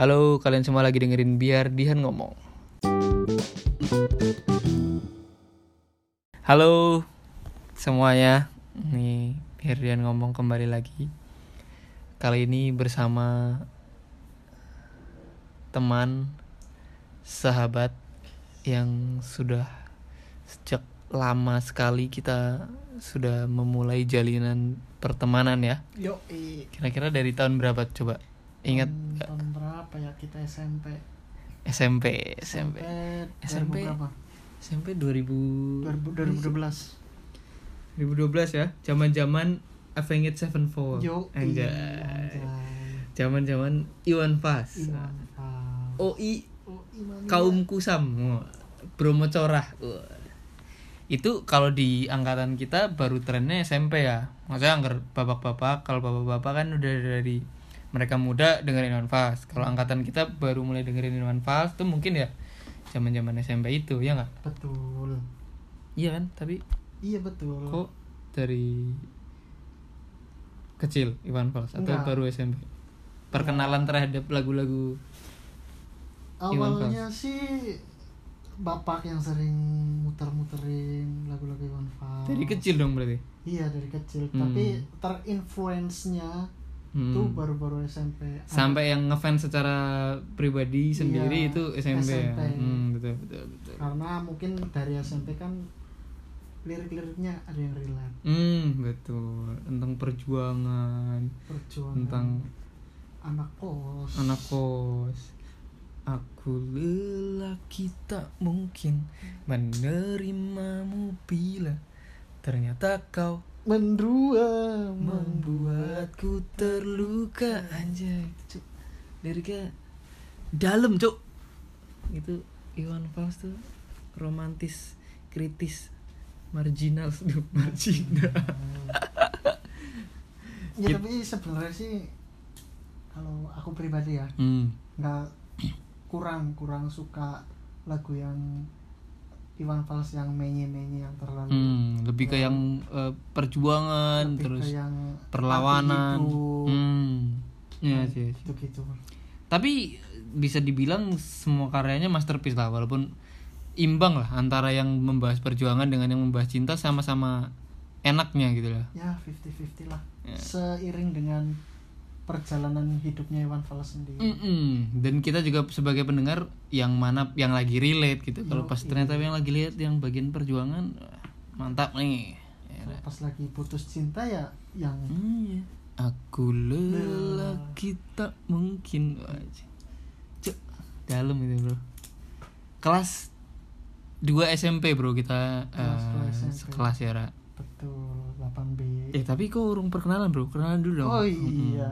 Halo, kalian semua lagi dengerin biar Dihan ngomong. Halo semuanya, nih biar Dihan ngomong kembali lagi. Kali ini bersama teman, sahabat yang sudah sejak lama sekali kita sudah memulai jalinan pertemanan ya. Yo, Kira-kira dari tahun berapa coba? Ingat tahun, nggak? tahun berapa ya kita SMP? SMP, SMP. SMP. 2000 berapa? SMP 2000 2000, 2012. 2012 ya. Zaman-zaman Avenged Sevenfold. Yo, Anjay. anjay. Zaman-zaman Iwan Fals. Iwan Fals. OI Oh, kaum kusam. Bromo Corah. Itu kalau di angkatan kita baru trennya SMP ya. Maksudnya angker bapak-bapak, kalau bapak-bapak kan udah dari mereka muda dengerin Iwan Fals. Kalau angkatan kita baru mulai dengerin Iwan Fals tuh mungkin ya zaman-zaman SMP itu ya nggak? Betul. Iya kan? Tapi Iya betul. kok dari kecil Iwan Fals atau Enggak. baru SMP? Perkenalan terhadap lagu-lagu Iwan Awalnya sih bapak yang sering muter-muterin lagu-lagu Iwan Fals. dari kecil dong berarti. Iya dari kecil. Hmm. Tapi terinfluence-nya Hmm. tuh baru-baru SMP. sampai yang ngefans secara pribadi sendiri Iya, itu SMP, ya. SMP. Hmm, betul betul betul. karena mungkin dari SMP kan lirik-liriknya ada yang relate Hmm, betul. Tentang perjuangan, perjuangan tentang anak kos anak kos. Aku lelaki tak mungkin menerimamu bila ternyata kau mendua membuatku terluka anjay. Cuk liriknya dalam cuk. Itu Iwan Fals tuh romantis kritis marginal Duh, marginal. Ya tapi sebenarnya sih kalau aku pribadi ya hmm. nggak kurang kurang suka lagu yang Iwan Fals yang menye-menye yang terlalu Hmm, lebih ke yang eh, perjuangan lebih terus ke yang perlawanan. hidup, hmm. ya sih gitu-gitu tapi bisa dibilang semua karyanya masterpiece lah walaupun imbang lah antara yang membahas perjuangan dengan yang membahas cinta sama-sama enaknya gitu lah. Ya 50-50 lah. Ya. seiring dengan perjalanan hidupnya Iwan Fals sendiri Mm-mm. dan kita juga sebagai pendengar yang mana yang lagi relate gitu kalau pas Yoi. ternyata yang lagi lihat yang bagian perjuangan mantap nih Kalau lah. pas lagi putus cinta ya yang Hmm, iya. aku lelaki tak mungkin Wah, Cuk, dalam itu bro kelas 2 SMP bro kita Kelas SMP. sekelas ya Ra. betul 8B eh tapi kok urung perkenalan bro kenalan dulu dong oh iya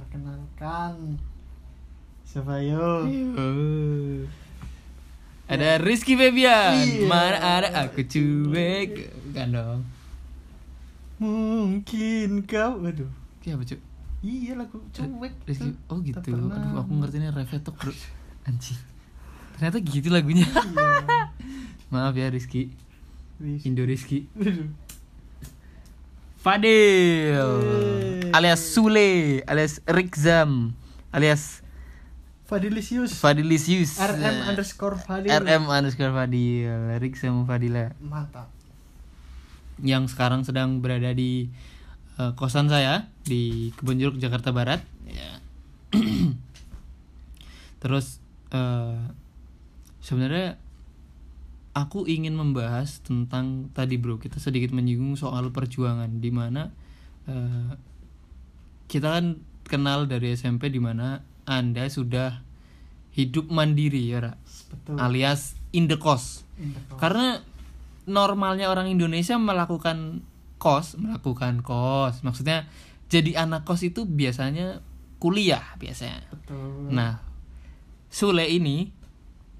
perkenalkan siapa yo Ayo. Ada Rizky Febian. Iya. Mana ada aku cuek. Kan dong. mungkin kau aduh Siapa cuk? iya lagu cuek Rizky. tuh. Oh gitu. Aduh aku ngertinya refletok bro. Anjing. Ternyata gitu lagunya. iya Maaf ya Rizky. Wis. Indo Rizky. Fadil. Yeay. Alias Sule. Alias Rikzam. Alias Fadilisius Fadilisius. RM underscore Fadil RM underscore Fadil. Rikzam Fadila. mantap yang sekarang sedang berada di eh, kosan saya di Kebun Jeruk Jakarta Barat ya. terus eh, sebenarnya aku ingin membahas tentang tadi bro kita sedikit menyinggung soal perjuangan di mana eh, kita kan kenal dari SMP di mana anda sudah hidup mandiri ya Ra? betul. Alias in the cost In the call. karena normalnya orang Indonesia melakukan kos melakukan kos. Maksudnya jadi anak kos itu biasanya kuliah biasanya. Betul. Nah Sule ini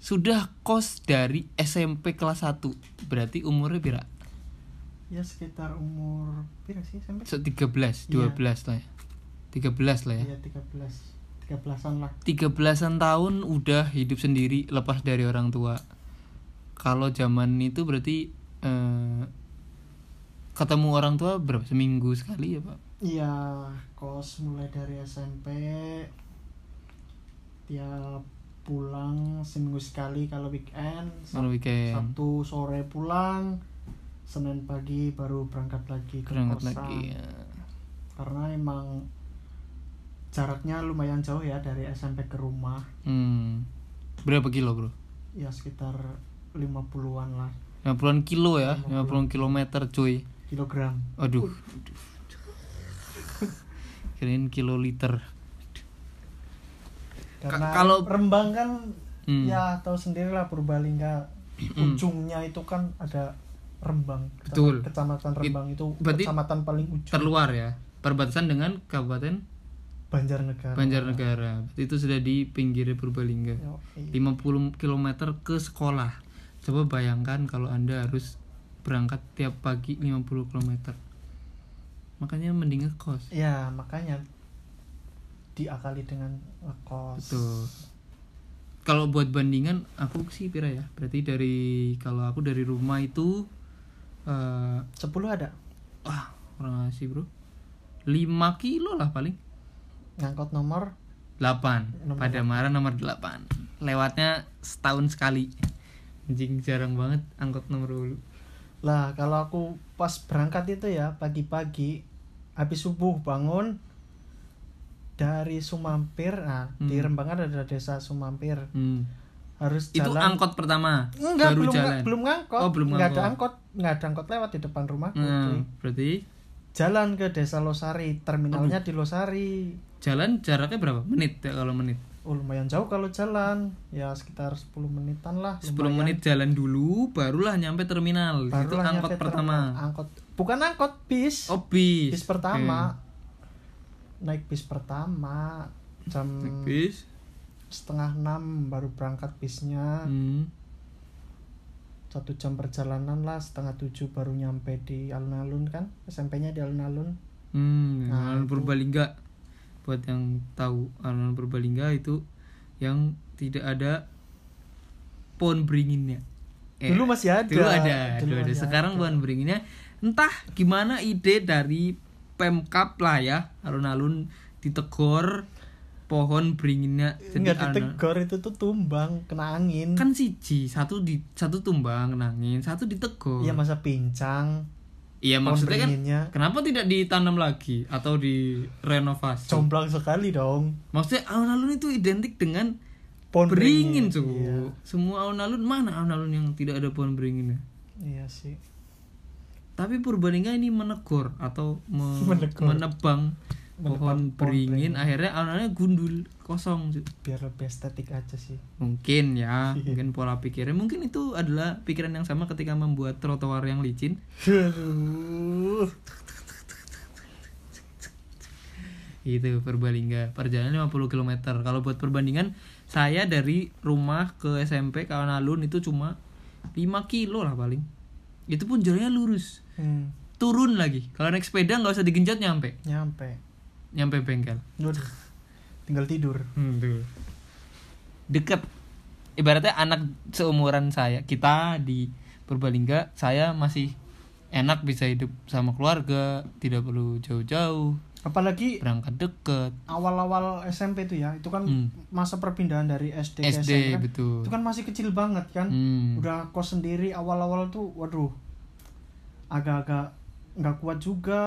sudah kos dari SMP kelas 1 berarti umurnya pira ya sekitar umur berapa sih sampai So, 13 12 lah ya. 13 lah ya. Iya 13 13-an lah. 13an tahun udah hidup sendiri lepas dari orang tua. Kalau zaman itu berarti eh, ketemu orang tua berapa? Seminggu sekali ya pak? Iya kos mulai dari SMP tiap pulang seminggu sekali kalau weekend Kalau weekend. Sabtu sore pulang Senin pagi baru berangkat lagi ke Berangkat kosan lagi. ya. karena emang jaraknya lumayan jauh ya dari SMP ke rumah Hmm. Berapa kilo, Bro? ya sekitar 50-an lah 50 kilo ya, 50 kilometer cuy. kilogram Aduh. Kirain kiloliter. Karena kalau- Rembang kan Hmm. ya tahu sendiri lah Purbalingga Hmm. ujungnya itu kan ada Rembang Betul. kecamatan Rembang itu berarti kecamatan paling ujung Terluar ya. Perbatasan dengan Kabupaten Banjarnegara Banjarnegara. Berarti itu sudah di pinggir Purbalingga. Yoi. 50 km ke sekolah. Coba bayangkan kalau Anda harus berangkat tiap pagi 50 km. Makanya mending ngekos. ya makanya diakali dengan ngekos Betul. Kalau buat bandingan aku sih pira ya. Berarti dari kalau aku dari rumah itu eh 10 ada wah, orang ngasih, Bro. 5 kilo lah paling. ngangkot nomor 8 Nomor pada Mara nomor 8 lewatnya setahun sekali anjing jarang banget angkot nomor dulu lah kalau aku pas berangkat itu ya pagi-pagi habis subuh bangun dari Sumampir nah di Hmm. Rembang kan ada desa Sumampir. Hmm. harus itu jalan. angkot pertama? Enggak baru belum jalan? belum ngangkot. Oh, belum nggak ada angkot nggak ada angkot lewat di depan rumah Nah, berarti? Jalan ke desa Losari terminalnya di Losari. Jalan jaraknya berapa? Menit ya kalau menit? Oh lumayan jauh kalau jalan. Ya sekitar 10 menitan lah 10 lumayan. menit jalan dulu barulah nyampe terminal. Itu Barulah angkot nyampe pertama. Terminal. angkot. Bukan angkot bis. Oh bis. Bis pertama naik bis pertama jam. Naik bis setengah enam baru berangkat bisnya hmm. satu jam perjalanan lah setengah tujuh baru nyampe di alun-alun kan SMP-nya di alun-alun Hmm, Nah, alun. Purbalingga. Buat yang tahu alun Purbalingga itu yang tidak ada pohon beringinnya. Eh, dulu masih ada dulu ada, dulu, ada. masih Sekarang pohon beringinnya entah gimana ide dari Pemkap lah ya, alun-alun ditegor pohon beringinnya nggak alun- ditegor itu tuh tumbang kena angin. Kan siji satu di satu tumbang nangin satu ditegor. Iya masa pincang iya maksudnya kan kenapa tidak ditanam lagi atau direnovasi? Jomblang sekali dong. Maksudnya alun-alun itu identik dengan pohon beringin, cu. iya. Semua alun-alun mana alun-alun yang tidak ada pohon beringinnya? iya sih Tapi Purbalingga ini menegur atau me- Menegur. menebang pohon beringin, akhirnya alun-alunnya gundul kosong. biar lebih estetik aja sih Mungkin ya, Iya. mungkin pola pikirnya, mungkin itu adalah pikiran yang sama ketika membuat trotoar yang licin. Itu Purbalingga. Perjalanan 50 km. Kalau buat perbandingan, saya dari rumah ke SMP ke alun-alun itu cuma 5 kilo lah paling. Itu pun jalannya lurus. Hmm, Turun lagi. Kalau naik sepeda nggak usah digenjot nyampe. nyampe Nyampe bengkel. Tinggal tidur Hmm, tuh. Deket. Ibaratnya anak seumuran saya, kita di Purbalingga, saya masih enak bisa hidup sama keluarga, tidak perlu jauh-jauh, apalagi berangkat deket. awal-awal SMP itu ya itu kan Hmm. masa perpindahan dari SD, ke SD, SMP kan. betul. itu kan masih kecil banget kan Hmm. udah kos sendiri awal-awal tuh waduh agak-agak nggak kuat juga.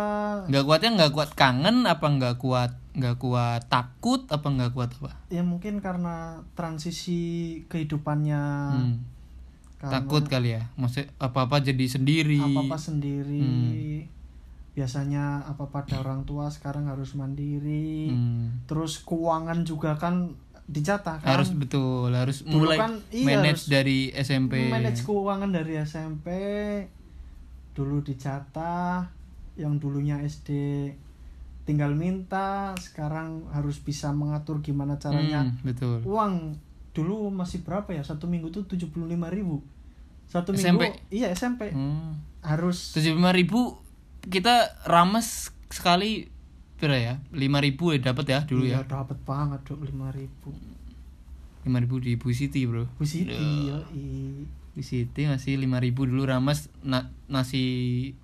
Nggak kuatnya nggak kuat kangen apa nggak kuat nggak kuat takut apa nggak kuat apa? Ya mungkin karena transisi kehidupannya Hmm. karena takut kali ya? Maksudnya apa apa jadi sendiri. Apa-apa sendiri. Hmm. biasanya apa-apa ada orang tua sekarang harus mandiri. Hmm. terus keuangan juga kan dijatah kan. Harus betul harus Dulu mulai kan, iya, manage harus dari SMP manage keuangan dari SMP dulu dijatah yang dulunya SD tinggal minta sekarang harus bisa mengatur gimana caranya Hmm, betul. uang. Dulu masih berapa ya? Satu minggu tuh tujuh puluh lima ribu. Satu SMP? minggu iya SMP hmm. harus tujuh lima ribu kita rames sekali pira ya? lima ribu ya dapat ya dulu iya, ya? dapat banget dong lima ribu. lima ribu di Bu City bro. Bu Siti Duh. Di City ngasih 5000 dulu ramas na- nasi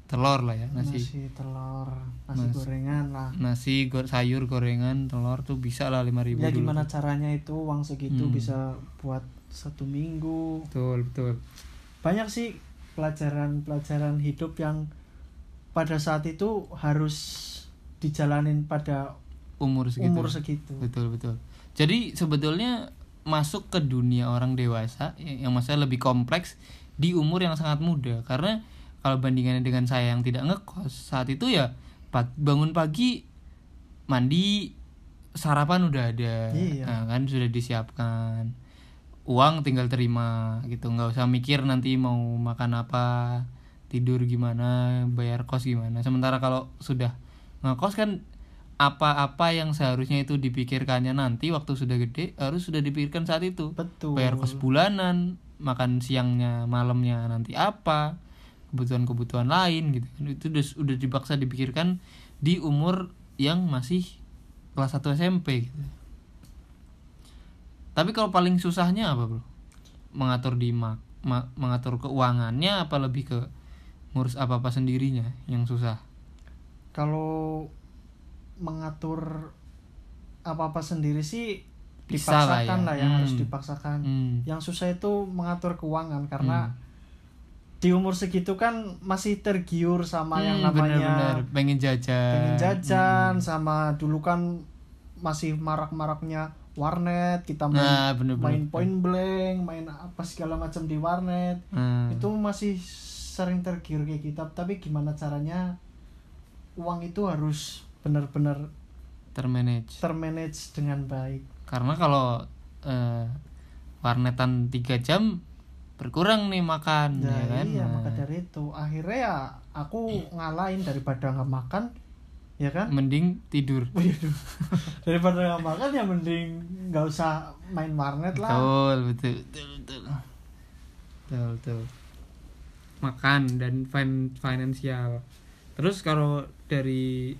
telur lah ya nasi nasi telur nasi Mas- gorengan lah. Nasi go- sayur gorengan telur tuh bisa lah 5000 ya dulu. gimana caranya itu uang segitu Hmm. bisa buat satu minggu. Betul betul. Banyak sih pelajaran-pelajaran hidup yang pada saat itu harus dijalanin pada umur segitu. umur segitu. Betul betul. Jadi sebetulnya masuk ke dunia orang dewasa y- yang masalah lebih kompleks di umur yang sangat muda. Karena kalau bandingannya dengan saya yang tidak ngekos saat itu ya bangun pagi mandi sarapan udah ada. Iya. nah, kan sudah disiapkan. Uang tinggal terima gitu. Nggak usah mikir nanti mau makan apa tidur gimana bayar kos gimana. Sementara kalau sudah ngekos kan apa-apa yang seharusnya itu dipikirkannya nanti waktu sudah gede harus sudah dipikirkan saat itu. Betul. Bayar kos bulanan makan siangnya malamnya nanti apa kebutuhan-kebutuhan lain gitu. Itu udah, udah dipaksa dipikirkan di umur yang masih kelas 1 SMP gitu. Tapi kalau paling susahnya apa bro? Mengatur di mak ma- mengatur keuangannya apa lebih ke ngurus apa apa sendirinya yang susah? Kalau mengatur apa-apa sendiri sih Bisa lah dipaksakan ya. lah, yang Hmm. harus dipaksakan hmm. yang susah itu mengatur keuangan karena Hmm. di umur segitu kan masih tergiur sama yang Hmm, namanya bener-bener. pengen jajan pengen jajan Hmm. sama dulu kan masih marak-maraknya warnet kita main nah bener-bener main point blank main apa segala macam di warnet Hmm. itu masih sering tergiur kayak kita tapi gimana caranya uang itu harus benar-benar termanage. termanage dengan baik. Karena kalau eh, warnetan tiga jam berkurang nih makan nah ya kan? iya Nah, maka dari itu akhirnya ya aku ngalahin daripada nggak makan ya kan? Mending tidur. Daripada nggak makan ya mending nggak usah main warnet lah. Betul betul betul betul. Betul, betul. makan dan fin finansial. Terus kalau dari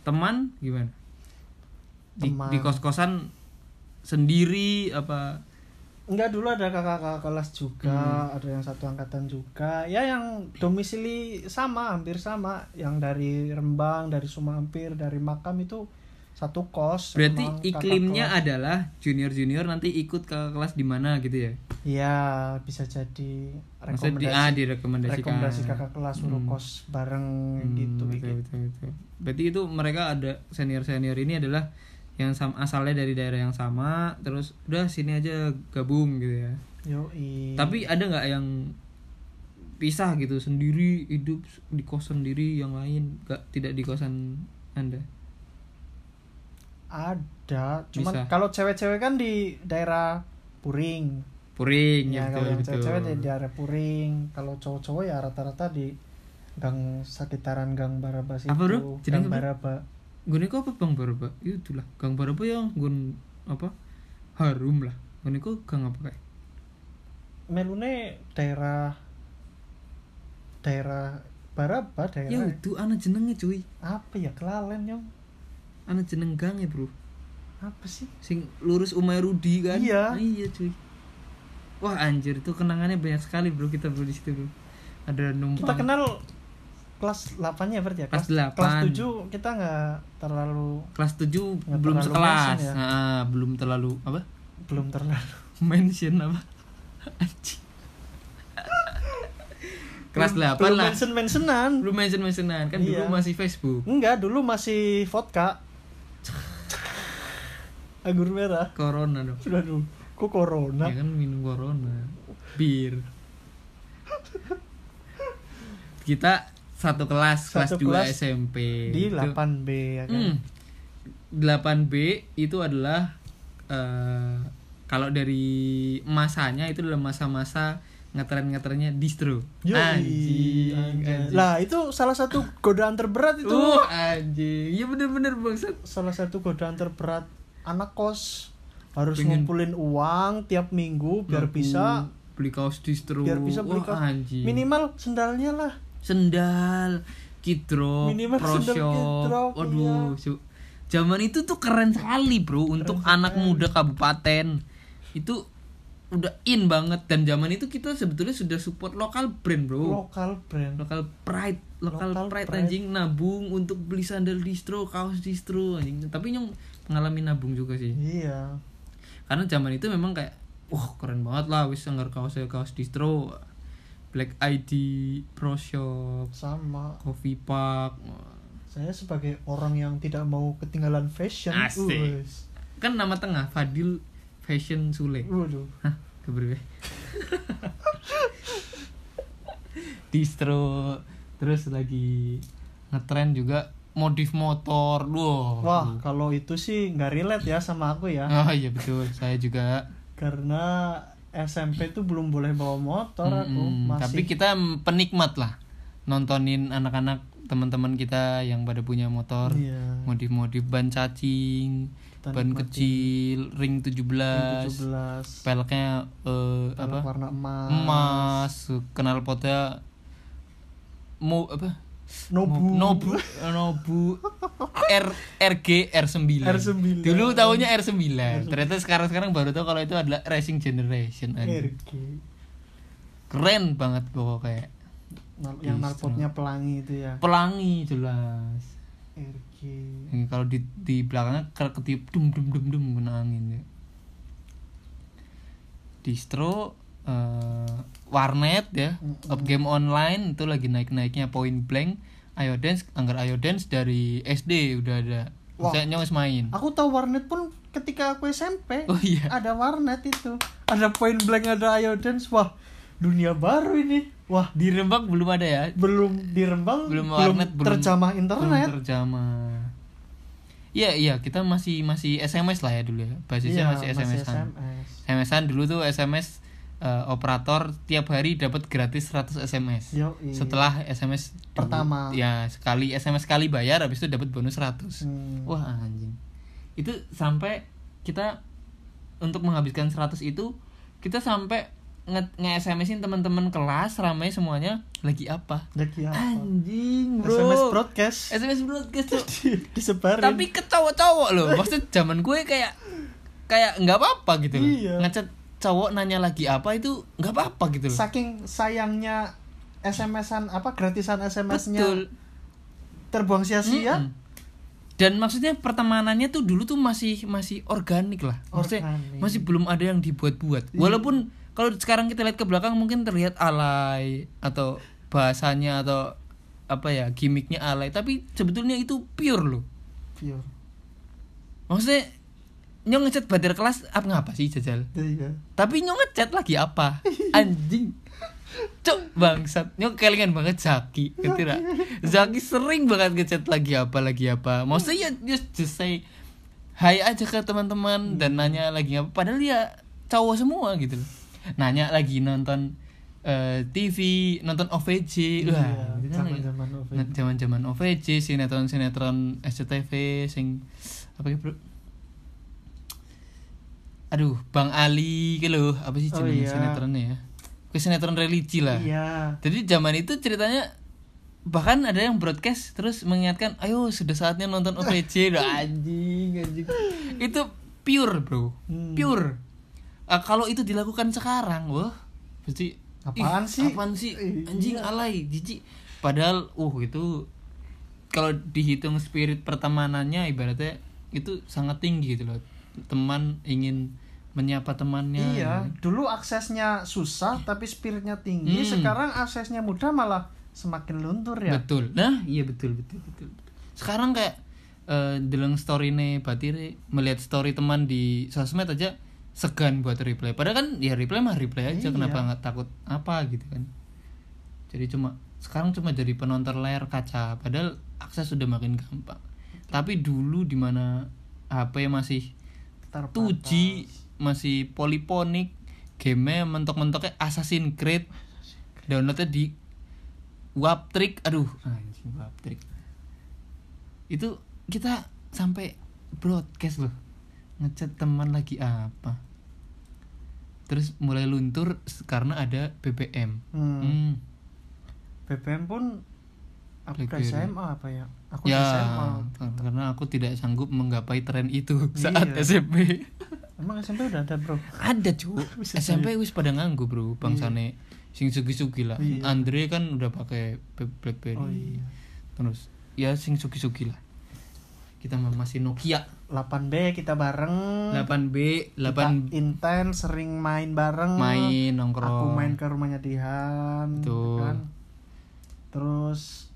teman gimana di, Teman. di kos kosan sendiri apa Enggak dulu ada kakak-kakak kelas juga, Hmm. ada yang satu angkatan juga. Ya yang domisili sama, hampir sama. Yang dari Rembang, dari Sumampir, dari Makam itu satu kos. berarti iklimnya adalah junior junior nanti ikut ke kelas di mana gitu ya Iya, bisa jadi Maksudnya di, rekomendasi. ah, direkomendasikan rekomendasi kakak kelas suruh Hmm. kos bareng Hmm, gitu. betul, gitu. betul, betul. Berarti itu mereka ada senior senior ini adalah yang sam- asalnya dari daerah yang sama, terus udah sini aja gabung gitu ya. Yoi. Tapi ada nggak yang pisah gitu sendiri hidup di kos sendiri yang lain gak tidak di kosan anda ada, cuman Bisa. kalau cewek-cewek kan di daerah Puring. puring ya ya, kalau betul cewek-cewek di daerah Puring. Kalau cowok-cowok ya rata-rata di gang sekitaran gang Barabas itu Apa, Bro? gang Jenenge apa? Baraba. Gue kok apa bang baraba? Itulah gang baraba yang gue apa? Harum lah. Gue kok gang apa kayak melune daerah daerah Baraba ya daerah itu anak jenengnya cuy. Apa ya? Kelalen yang anak jeneng gang ya bro. Apa sih? Sing lurus Umay Rudi kan? Iya. Ah, iya cuy. Wah anjir itu kenangannya banyak sekali bro kita bro di situ bro. Ada numpang. Kita kenal kelas 8 ya berarti ya? Kelas delapan. kelas 7 kita nggak terlalu kelas 7 Nggak belum terlalu sekelas. ya. Nah, belum terlalu apa? Belum terlalu. Mention apa? Anjing. Kelas 8 belum lah. mention mentionan belum mention mentionan kan dulu Iya. masih Facebook. Enggak dulu masih vodka anggur merah corona dong Aduh, kok corona? ya kan minum corona bir kita satu kelas kelas Satu 2 kelas SMP Di Itu- 8B ya kan? Hmm. 8B itu adalah eh, kalau dari masanya itu adalah masa-masa ngetren-ngetrennya distro. Anjing, anjay. anjing. Lah, itu salah satu godaan terberat itu. Uh, anjing. Iya bener-bener bangsat. Salah satu godaan terberat anak kos harus Pengen- ngumpulin uang tiap minggu biar Laku bisa beli kaos distro. biar bisa beli Wah, kaos. anjing. Minimal sendalnya lah. sendal, kidrop, Minimal pro sendal shop. kidrop, Waduh, iya. zaman itu tuh keren sekali, Bro, untuk anak muda kabupaten. Itu udah in banget. Dan zaman itu kita sebetulnya sudah support lokal brand bro. Lokal brand. Lokal pride. Lokal, Local pride, pride. anjing. Nabung untuk beli sandal distro kaos distro anjing. Tapi nyong mengalami nabung juga sih. Iya. Karena zaman itu memang kayak wah keren banget lah wis anggar kaos kaos distro. Black ID Pro Shop sama. Coffee Park. Saya sebagai orang yang tidak mau ketinggalan fashion Asik. wes. kan nama tengah Fadil Fashion Sule waduh Hah, keberwe. Distro terus lagi ngetren juga modif motor. Wow. wah kalau itu sih nggak relate ya sama aku ya Oh iya betul, saya juga. karena SMP tuh belum boleh bawa motor aku Mm-mm, masih Tapi kita penikmat lah nontonin anak-anak teman-teman kita yang pada punya motor. iya Modif-modif ban cacing, Kita ban nikmatin. kecil, ring 17, 17 peleknya eh, pelek apa? warna emas. Emas. Kenal potnya mau apa? Nobu. Nobu. Nobu. R RG R9 R9. dulu tahunya R9 ternyata sekarang sekarang baru tahu kalau itu adalah Racing Generation anjing. RG keren banget pokoknya. Yang Distro. knalpotnya pelangi itu ya. Pelangi jelas. RG Yang kalau di di belakangnya ke- ketiup dum dum dum dum kena angin ya. distro eh, warnet ya. Mm-mm. up game online itu lagi naik naiknya point blank. Ayo dance anggar ayo dance dari SD udah ada. Saya nyos main. Aku tahu warnet pun ketika aku SMP oh iya. ada warnet itu. Ada point blank ada ayo dance. Wah dunia baru ini wah di Rembang belum ada ya belum di Rembang Belum belum, warnet, belum- terjamah belum internet terjamah Iya iya kita masih masih SMS lah ya dulu ya basisnya Iya, masih SMS an SMS. SMS-an dulu tuh SMS eh, operator tiap hari dapat gratis 100 SMS. Yoi. Setelah SMS dulu- Pertama. ya sekali SMS sekali bayar habis itu dapat bonus 100. Hmm. Wah anjing. Itu sampai kita untuk menghabiskan 100 itu kita sampai nge, SMS-in teman-teman kelas ramai semuanya lagi apa? lagi apa Anjing, bro. SMS broadcast SMS broadcast tuh. Di- disebarin Tapi ke cowok-cowok loh. Maksudnya zaman gue kayak kayak nggak apa-apa gitu loh. Iya. Ngechat cowok nanya lagi apa itu nggak apa-apa gitu loh. saking sayangnya SMS-an apa gratisan SMS-nya Betul. terbuang sia-sia Mm-mm. Dan maksudnya pertemanannya tuh dulu tuh masih masih organik lah. Maksudnya Organik. masih belum ada yang dibuat-buat. Iya. Walaupun kalau sekarang kita lihat ke belakang mungkin terlihat alay atau bahasanya atau apa ya gimmicknya alay. Tapi sebetulnya itu pure loh. Pure. maksudnya nyong ngechat badir kelas apa ngapa sih jajal? Iya. tapi nyong ngechat lagi apa? Anjing. Cok bangsat. Nyong kelingan banget Zaki ngerti ra? Zaki. Sering banget ngechat lagi apa lagi apa. Maksudnya ya just, just say hai aja ke teman-teman dan nanya lagi apa. Padahal ya cowok semua gitu loh nanya lagi nonton eh, TV nonton OVJ Iya, wah gitu kan ya. zaman-zaman OVJ. Nge- zaman-zaman OVJ sinetron sinetron SCTV sing apa ya bro aduh Bang Ali gitu loh apa sih Oh, jenenge iya. sinetronnya ya Ke sinetron religi lah Iya. jadi zaman itu ceritanya bahkan ada yang broadcast terus mengingatkan ayo sudah saatnya nonton OVJ Duh, anjing anjing itu pure bro Hmm. pure Ah, kalau itu dilakukan sekarang wah pasti Apaan ih, sih? apaan sih Iya. anjing alay jijik padahal uh itu kalau dihitung spirit pertemanannya ibaratnya itu sangat tinggi gitu loh teman ingin menyapa temannya Iya, dulu aksesnya susah tapi spiritnya tinggi. Hmm. Sekarang aksesnya mudah malah semakin luntur ya. Betul. Nah, iya betul betul betul. betul. Sekarang kayak eh deleng story nih Batire melihat story teman di sosmed aja segan buat reply. Padahal kan ya reply mah reply aja Iya. kenapa nggak takut apa gitu kan. Jadi cuma sekarang cuma jadi penonton layar kaca padahal akses sudah makin gampang. Tapi dulu di mana HP masih Terbatas. 2G masih poliponik game mentok-mentoknya Assassin's Creed downloadnya di Waptrick aduh anjing Waptrick itu kita sampai broadcast loh ngechat teman lagi apa terus mulai luntur karena ada BBM Hmm. Hmm. BBM pun Aku. SMA apa ya? Aku ya SMA. karena aku tidak sanggup menggapai tren itu Iya. saat SMP Emang SMP udah ada, Bro? ada cu SMP wis pada nganggu bro bangsane sing sugi-sugi lah Iya. Andre kan udah pakai Be- BlackBerry Oh iya. terus ya sing sugi-sugi lah kita masih Nokia 8B kita bareng. 8B Kita 8 intens sering main bareng. main Aku nongkrong main ke rumahnya Dihan, Betul. kan? Terus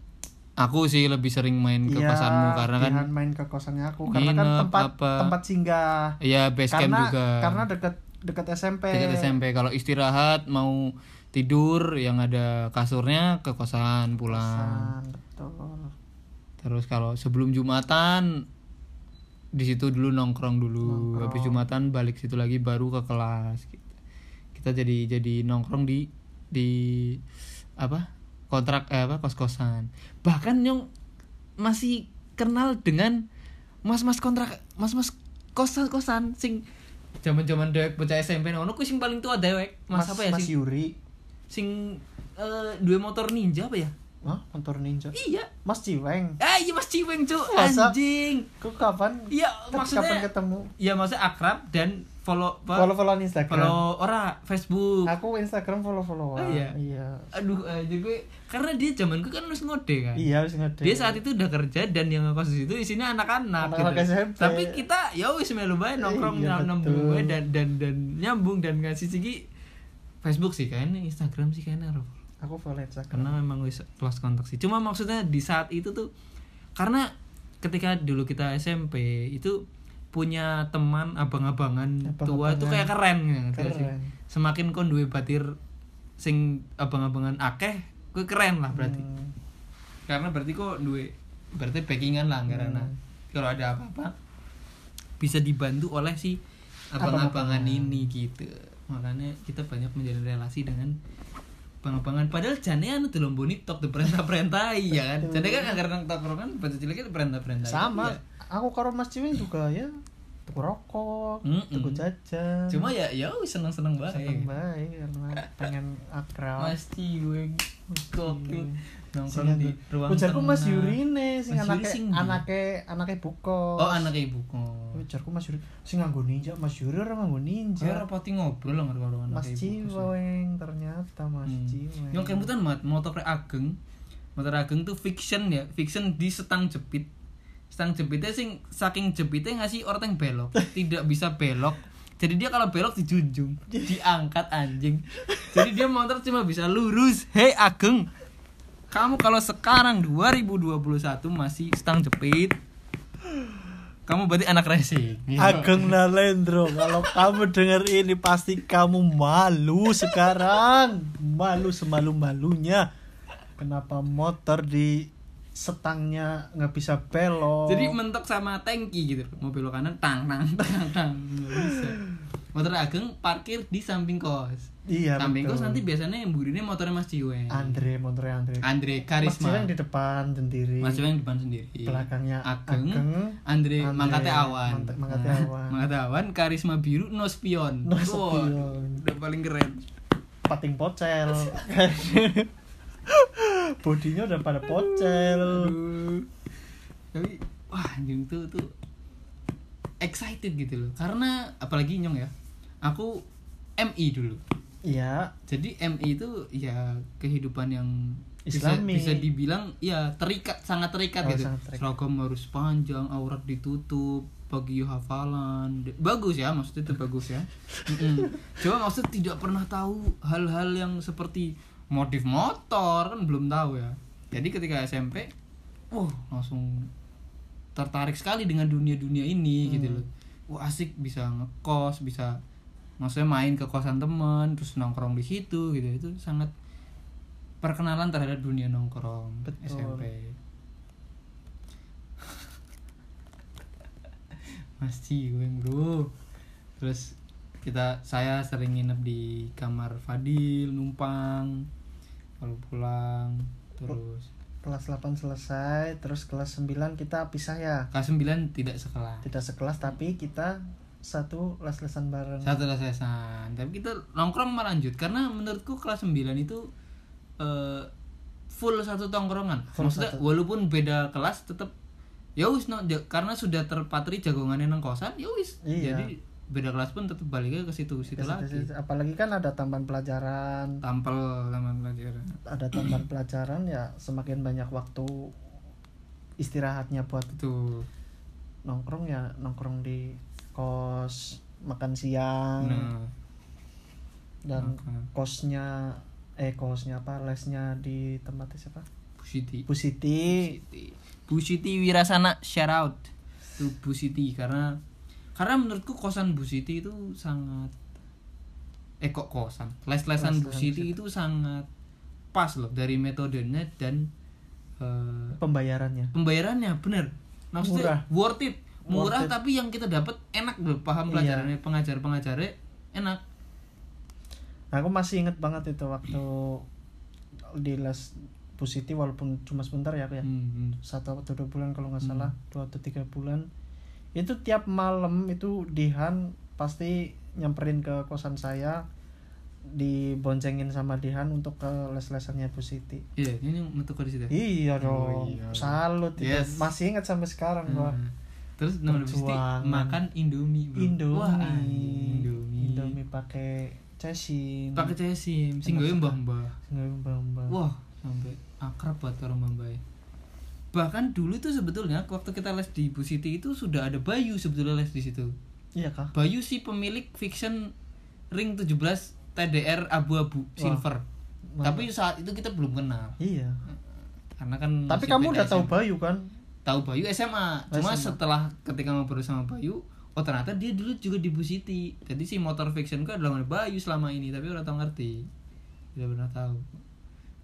aku sih lebih sering main ke iya, kosanmu karena kan Dihan main ke kosannya aku karena kan tempat apa. tempat singgah. ya base camp karena juga karena dekat dekat SMP. dekat SMP kalau istirahat mau tidur yang ada kasurnya ke kosan pulang Kosan, betul. terus kalau sebelum jumatan di situ dulu nongkrong dulu Nongkrong. habis jumatan balik situ lagi baru ke kelas gitu. kita jadi jadi nongkrong di di apa kontrak eh, apa kos kosan bahkan nyong masih kenal dengan mas mas kontrak mas mas kosan kosan sing zaman zaman dewek bocah SMP ngono kuwi sing paling tua dewek mas, apa ya Mas sing Yuri. sing eh, dua motor ninja apa ya Hah? Motor ninja. iya Mas Ciweng. ah iya mas Ciweng cu Masa? anjing Kok kapan? Iya, Kapan maksudnya ketemu? ya maksudnya akrab dan follow? Follow followan Instagram. follow ora Facebook. Aku Instagram follow followan. Oh, iya? Iya. Aduh, aja gue karena dia zamanku kan harus ngode kan. Iya harus ngede. Dia saat itu udah kerja dan yang ngekos di situ isinya anak-anak. Gitu. SMP. Tapi kita ya wis melu bae nongkrong Iya, bae dan dan dan nyambung dan ngasih sigi Facebook sih kayaknya Instagram sih kayaknya. Aku Instagram. karena memang wis lost kontak sih cuma maksudnya di saat itu tuh karena ketika dulu kita SMP itu punya teman abang-abangan tua itu kayak keren gitu ngerti gak sih? Keren. semakin kon duwe batir sing abang-abangan akeh kuwi keren lah berarti Hmm. karena berarti kok duwe berarti backingan lah karena Hmm. kalau ada apa-apa bisa dibantu oleh si abang-abangan ini gitu makanya kita banyak menjalin relasi dengan abang-abangan padahal jane anu tuh lomboni tok tuh perintah-perintah ya kan jane kan agar nang tokrongan bocah cilik itu perintah-perintah Sama. Iya. Aku karo Mas Ciweng juga ya. Tuku rokok, Mm-mm. tuku jajan. cuma ya ya seneng-seneng banget seneng baik karena pengen akrab. Mas Ciweng gokil nongkrong di ruang Ujarku Mas tengah. Yuri nih sing Mas anake sing anake anake buko. oh anak ibu kok Ujarku Mas Yuri sing nganggo ninja, Mas Yuri ora nganggo ninja. rapati ngobrol lah karo anak Mas Ciweng ternyata Mas Hmm. Ciweng. Yang kemudian mat motor ageng. Motor ageng tuh fiction ya, fiction di setang jepit. Setang jepitnya sing saking jepitnya ngasih orang yang belok, tidak bisa belok. Jadi dia kalau belok dijunjung, diangkat anjing. Jadi dia motor cuma bisa lurus. Hei Ageng, kamu kalau sekarang 2021 masih setang jepit, kamu berarti anak racing. Ageng Nalendro, kalau kamu dengar ini pasti kamu malu sekarang. Malu semalu-malunya. Kenapa motor di setangnya nggak bisa belok? Jadi mentok sama tangki gitu mau belok kanan tang tang tang tang nggak bisa. Motor ageng parkir di samping kos. iya samping betul. kos nanti biasanya yang burine motornya Mas Ciweng. Andre, motornya Andre. Andre Mas Karisma. Ciweng di depan sendiri. Mas Ciweng depan sendiri. Belakangnya Ageng. Ageng, Andre, Andre, Mangkate Awan. Mangkate- Nah, Awan. Mangkate Awan, Karisma Biru, No Spion. No Spion. udah paling keren. pating pocel. Bodinya udah pada pocel. Aduh. Tapi wah anjing tuh tuh excited gitu loh. Karena apalagi nyong ya. Aku MI dulu. Iya, Jadi MI itu ya kehidupan yang bisa, Islami. bisa dibilang ya terikat sangat terikat Oh, gitu. sangat terikat. Seragam harus panjang, aurat ditutup, pagi hafalan. Bagus ya, maksudnya itu bagus ya. Mm-mm. Cuma maksud tidak pernah tahu hal-hal yang seperti motif motor kan belum tahu ya. Jadi ketika SMP, wah langsung tertarik sekali dengan dunia-dunia ini gitu Hmm. loh. Wah asik bisa ngekos, bisa maksudnya main ke kosan teman, terus nongkrong di situ gitu. Itu sangat perkenalan terhadap dunia nongkrong Betul. SMP. Mas Ciweng bro. Terus kita saya sering nginep di kamar Fadil numpang kalau pulang terus kelas 8 selesai, terus kelas 9 kita pisah ya. kelas 9 tidak sekelas Tidak sekelas tapi kita satu les-lesan bareng. satu lesesan tapi kita nongkrong melanjut karena menurutku kelas 9 itu eh, full satu tongkrongan. Full maksudnya satu. walaupun beda kelas tetap ya wis no, karena sudah terpatri jagongannya nang kosan ya wis. Iya. jadi beda kelas pun tetap baliknya ke situ situ lagi. apalagi kan ada tambahan pelajaran. Tampil sama pelajaran. Ada tambahan pelajaran ya semakin banyak waktu istirahatnya buat itu nongkrong ya nongkrong di kos makan siang. Nah dan makan. kosnya eh kosnya apa lesnya di tempatnya siapa? Bu Siti. Bu Siti. Bu Siti. Wirasana shout out tuh Bu Siti karena karena menurutku kosan Bu Siti itu sangat eh kok kosan? Les-lesan Bu Les-lesan Siti. itu sangat pas loh dari metodenya dan eh, pembayarannya. pembayarannya bener. Maksudnya Murah. worth it murah tapi yang kita dapat enak loh paham Iya. pelajarannya pengajar pengajarnya enak aku masih inget banget itu waktu di les Bu Siti walaupun cuma sebentar ya aku ya Hmm, hmm. satu atau dua bulan kalau nggak Hmm. salah dua atau tiga bulan itu tiap malam itu Dihan pasti nyamperin ke kosan saya diboncengin sama Dihan untuk ke les-lesannya Bu Siti iya ini metu di situ iya Oh, dong iya. salut itu Yes. masih ingat sampai sekarang gua Hmm. Terus nama Bu Siti Perjuangan. makan Indomie bro. Indomie. Wah, anjing, Indomie, Indomie pakai cesim pakai cesim sing gue mbah mbah nggak mbak wah sampai akrab buat orang mbah mbah bahkan dulu tuh sebetulnya waktu kita les di Bu Siti itu sudah ada Bayu sebetulnya les di situ. Iya kah? Bayu sih pemilik fiction ring 17 TDR abu-abu silver. Tapi saat itu kita belum kenal. Iya. Karena kan tapi kamu udah tahu. Bayu kan tahu Bayu SMA cuma SMA. setelah ketika ngobrol sama Bayu oh ternyata dia dulu juga di Bu Siti. Jadi si motor fiction ku adalah Bayu selama ini tapi orang tahu ngerti. Tidak pernah tahu.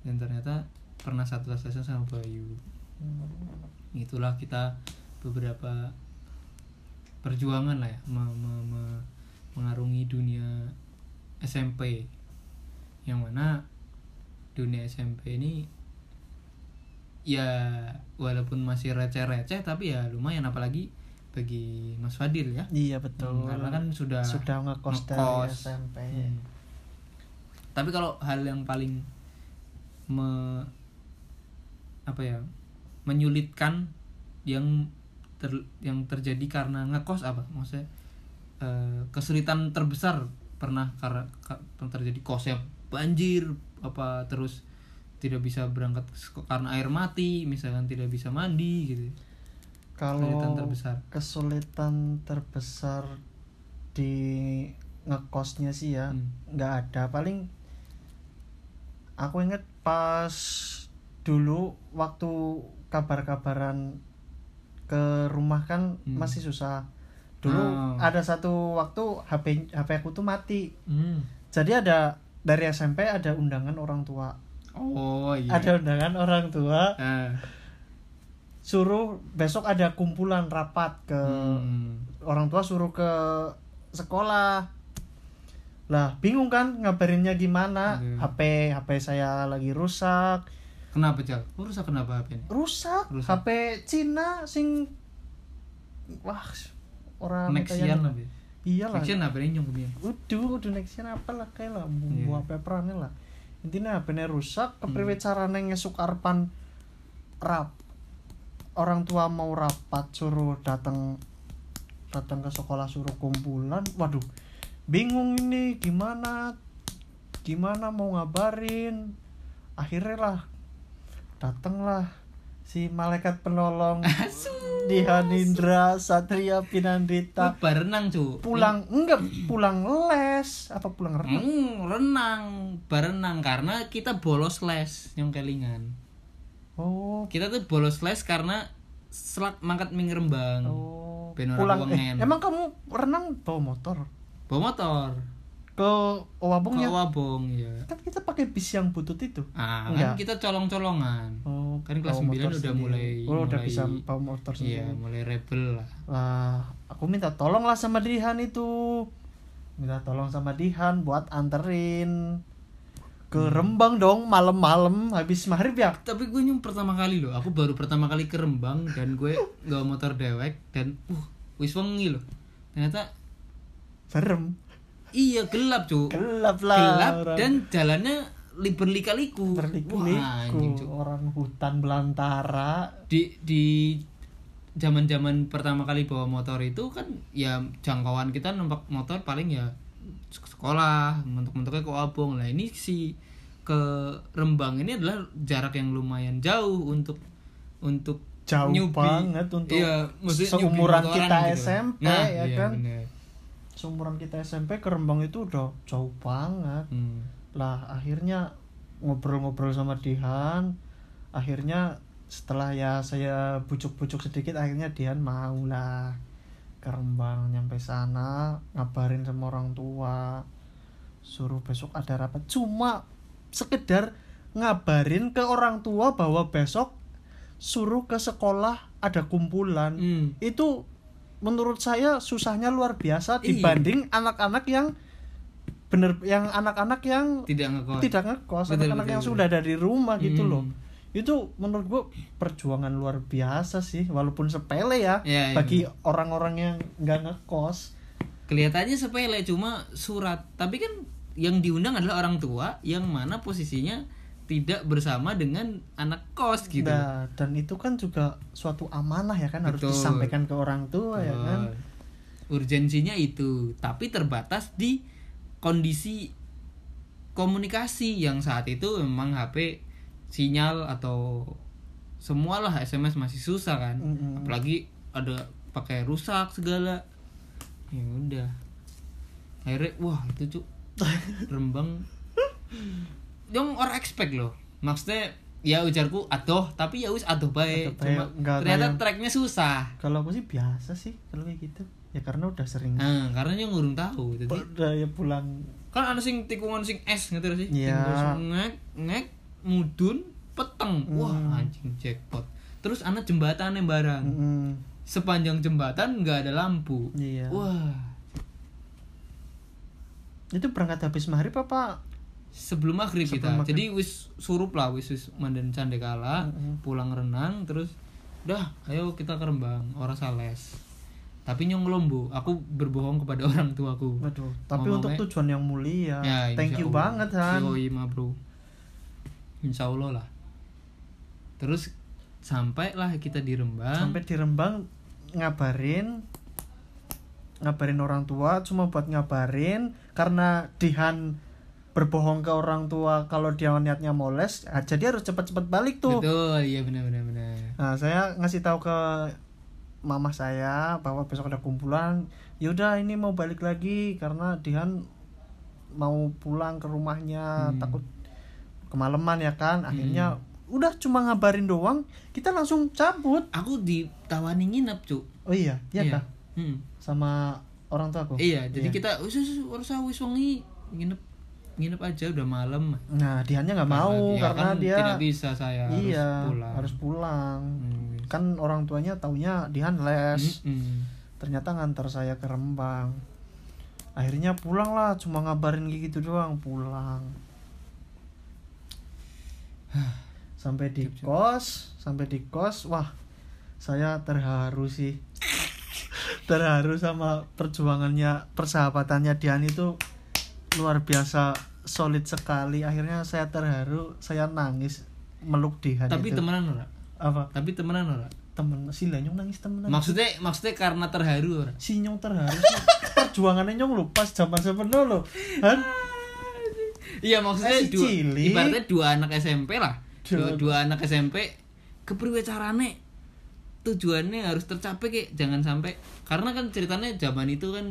Dan ternyata pernah satu lesson sama Bayu. Itulah kita beberapa perjuangan lah ya me- me- me- mengarungi dunia SMP yang mana dunia SMP ini ya walaupun masih receh-receh tapi ya lumayan apalagi bagi Mas Fadil ya iya betul Hmm, karena kan sudah sudah ngekos dari ngekos. SMP Hmm. tapi kalau hal yang paling me apa ya menyulitkan yang ter- yang terjadi karena ngekos apa maksudnya eh, kesulitan terbesar pernah karena ka- terjadi kosnya banjir apa terus tidak bisa berangkat karena air mati misalkan tidak bisa mandi gitu kalau Kesulitan terbesar. kesulitan terbesar di ngekosnya sih ya Hmm. nggak ada paling aku inget pas dulu waktu kabar-kabaran ke rumah kan Hmm. masih susah dulu Oh. ada satu waktu HP HP aku tuh mati Hmm. jadi ada dari SMP ada undangan orang tua oh iya. Ada undangan orang tua. Eh, suruh besok ada kumpulan rapat ke hmm. orang tua suruh ke sekolah. Lah bingung kan ngabarinnya gimana? Iya. HP HP saya lagi rusak. Kenapa cal Lu rusak kenapa HP rusak, Rusak. HP Cina sing wah orang Nexian Bi. iyalah. Nexian HP ini nyong kebian udah udah Nexian apa lah kayak lah Iya. buah peperannya lah intinya HP rusak Hmm. kepriwe caranya ngesuk arpan rap orang tua mau rapat suruh datang datang ke sekolah suruh kumpulan. Waduh bingung ini gimana gimana mau ngabarin? Akhirnya lah datanglah si malaikat penolong di Hanindra Satria Lu Pinandita berenang cu pulang enggak pulang les. Apa pulang renang? Hmm, renang. Berenang karena kita bolos les yang kelingan. Oh. Kita tuh bolos les karena selat mangkat ming rembang. Oh. Pulang eh, emang kamu renang bawa motor? Bawa motor ke Owabong ke ya? Wabong ya kan kita pakai bis yang butut itu. Ah Enggak. kan kita colong-colongan. Oh Kan kelas bawa 9 motor udah sendiri. mulai- oh, udah mulai- bisa bawa motor iya sendiri. mulai rebel lah. Lah aku minta tolong lah sama Dihan itu. Minta tolong sama Dihan buat anterin ke Hmm. Rembang dong malam-malam habis maghrib ya? Tapi gue nyum pertama kali loh. Aku baru pertama kali ke Rembang dan gue nggak motor dewek dan uh wis wengi loh. Ternyata serem iya gelap cu gelap lah gelap orang. dan jalannya li- berlika-liku Cuk. orang hutan belantara di di zaman-zaman pertama kali bawa motor itu kan ya jangkauan kita numpak motor paling ya sekolah mentok-mentoknya ke Abong lah ini si ke Rembang ini adalah jarak yang lumayan jauh untuk untuk Jauh newbie. banget untuk iya, seumuran kita gitu. SMP, nah, ya iya, kan? bener. Seumuran kita SMP ke Rembang itu udah jauh banget. Hmm. lah akhirnya ngobrol-ngobrol sama Dihan. Akhirnya setelah ya saya bujuk-bujuk sedikit akhirnya Dihan mau lah ke Rembang nyampe sana ngabarin sama orang tua. Suruh besok ada rapat. Cuma sekedar ngabarin ke orang tua bahwa besok suruh ke sekolah ada kumpulan. Hmm. itu menurut saya susahnya luar biasa Iya. dibanding anak-anak yang bener yang anak-anak yang tidak ngekos tidak ngekos anak-anak yang betul. sudah dari rumah gitu Hmm. loh itu menurut gua perjuangan luar biasa sih walaupun sepele ya Iya, iya, bagi orang-orang yang nggak ngekos kelihatannya sepele cuma surat tapi kan yang diundang adalah orang tua yang mana posisinya tidak bersama dengan anak kos gitu. Nah, dan itu kan juga suatu amanah ya kan harus Betul. disampaikan ke orang tua ya kan. Betul. urgensinya itu tapi terbatas di kondisi komunikasi yang saat itu memang HP sinyal atau semualah SMS masih susah kan. Mm-mm. apalagi ada pakai rusak segala. Ya udah. Akhirnya wah itu cuk. Rembang dong orang expect loh maksudnya ya ujarku adoh tapi ya wis adoh baik cuma nggak ternyata kayak- tracknya susah kalau aku sih biasa sih kalau kayak gitu ya karena udah sering Nah, karena dia ngurung tahu. Jadi udah ya pulang kan ada sing tikungan sing es ngerti gak sih? Iya. Terus ngek ngek mudun peteng. Wah, Hmm. anjing jackpot. Terus anak jembatannya barang. Mm-mm. Sepanjang jembatan nggak ada lampu. Iya. Wah, itu berangkat habis maghrib apa sebelum maghrib Sebelum kita. maghrib. Jadi wis surup lah wis wis mandan candekala, Mm-mm. pulang renang terus dah ayo kita ke Rembang, ora sales. Tapi nyong lombo, aku berbohong kepada orang tuaku. Waduh, tapi Ngomongnya- untuk tujuan yang mulia. Ya, Thank you Allah. banget, Han. Yoi, ma bro. Insya Allah lah. Terus sampai lah kita di Rembang. Sampai di Rembang ngabarin ngabarin orang tua cuma buat ngabarin karena Dihan berbohong ke orang tua kalau dia niatnya moles ah, jadi harus cepat-cepat balik tuh Betul, iya benar benar benar. nah saya ngasih tahu ke mama saya bahwa besok ada kumpulan yaudah ini mau balik lagi karena Dihan mau pulang ke rumahnya Hmm. takut kemalaman ya kan akhirnya udah cuma ngabarin doang kita langsung cabut Aku ditawani nginep, Cuk. oh iya iya kah Hmm. sama orang tua aku Iya, jadi kita wis ora usah wis wengi nginep nginep aja udah malam. nah Dihannya nggak mau Ya, karena kan dia tidak bisa saya iya harus pulang. harus pulang Hmm. kan orang tuanya taunya Dihan les Mm-mm. ternyata ngantar saya ke Rembang akhirnya pulang lah cuma ngabarin gitu doang pulang sampai di kos sampai di kos wah saya terharu sih terharu sama perjuangannya persahabatannya Dian itu luar biasa solid sekali akhirnya saya terharu saya nangis meluk Dian Tapi itu. temenan ora? apa Tapi temenan ora? temen si Lanyong nangis temenan Maksudnya maksudnya karena terharu ora? si Nyong terharu sih perjuangannya Nyong lu pas zaman sebenarnya lo kan Iya maksudnya Eh, si dua, Cili. ibaratnya dua anak SMP lah. Dua, Dua- dua anak SMP kepriwe carane tujuannya harus tercapai kayak jangan sampai karena kan ceritanya zaman itu kan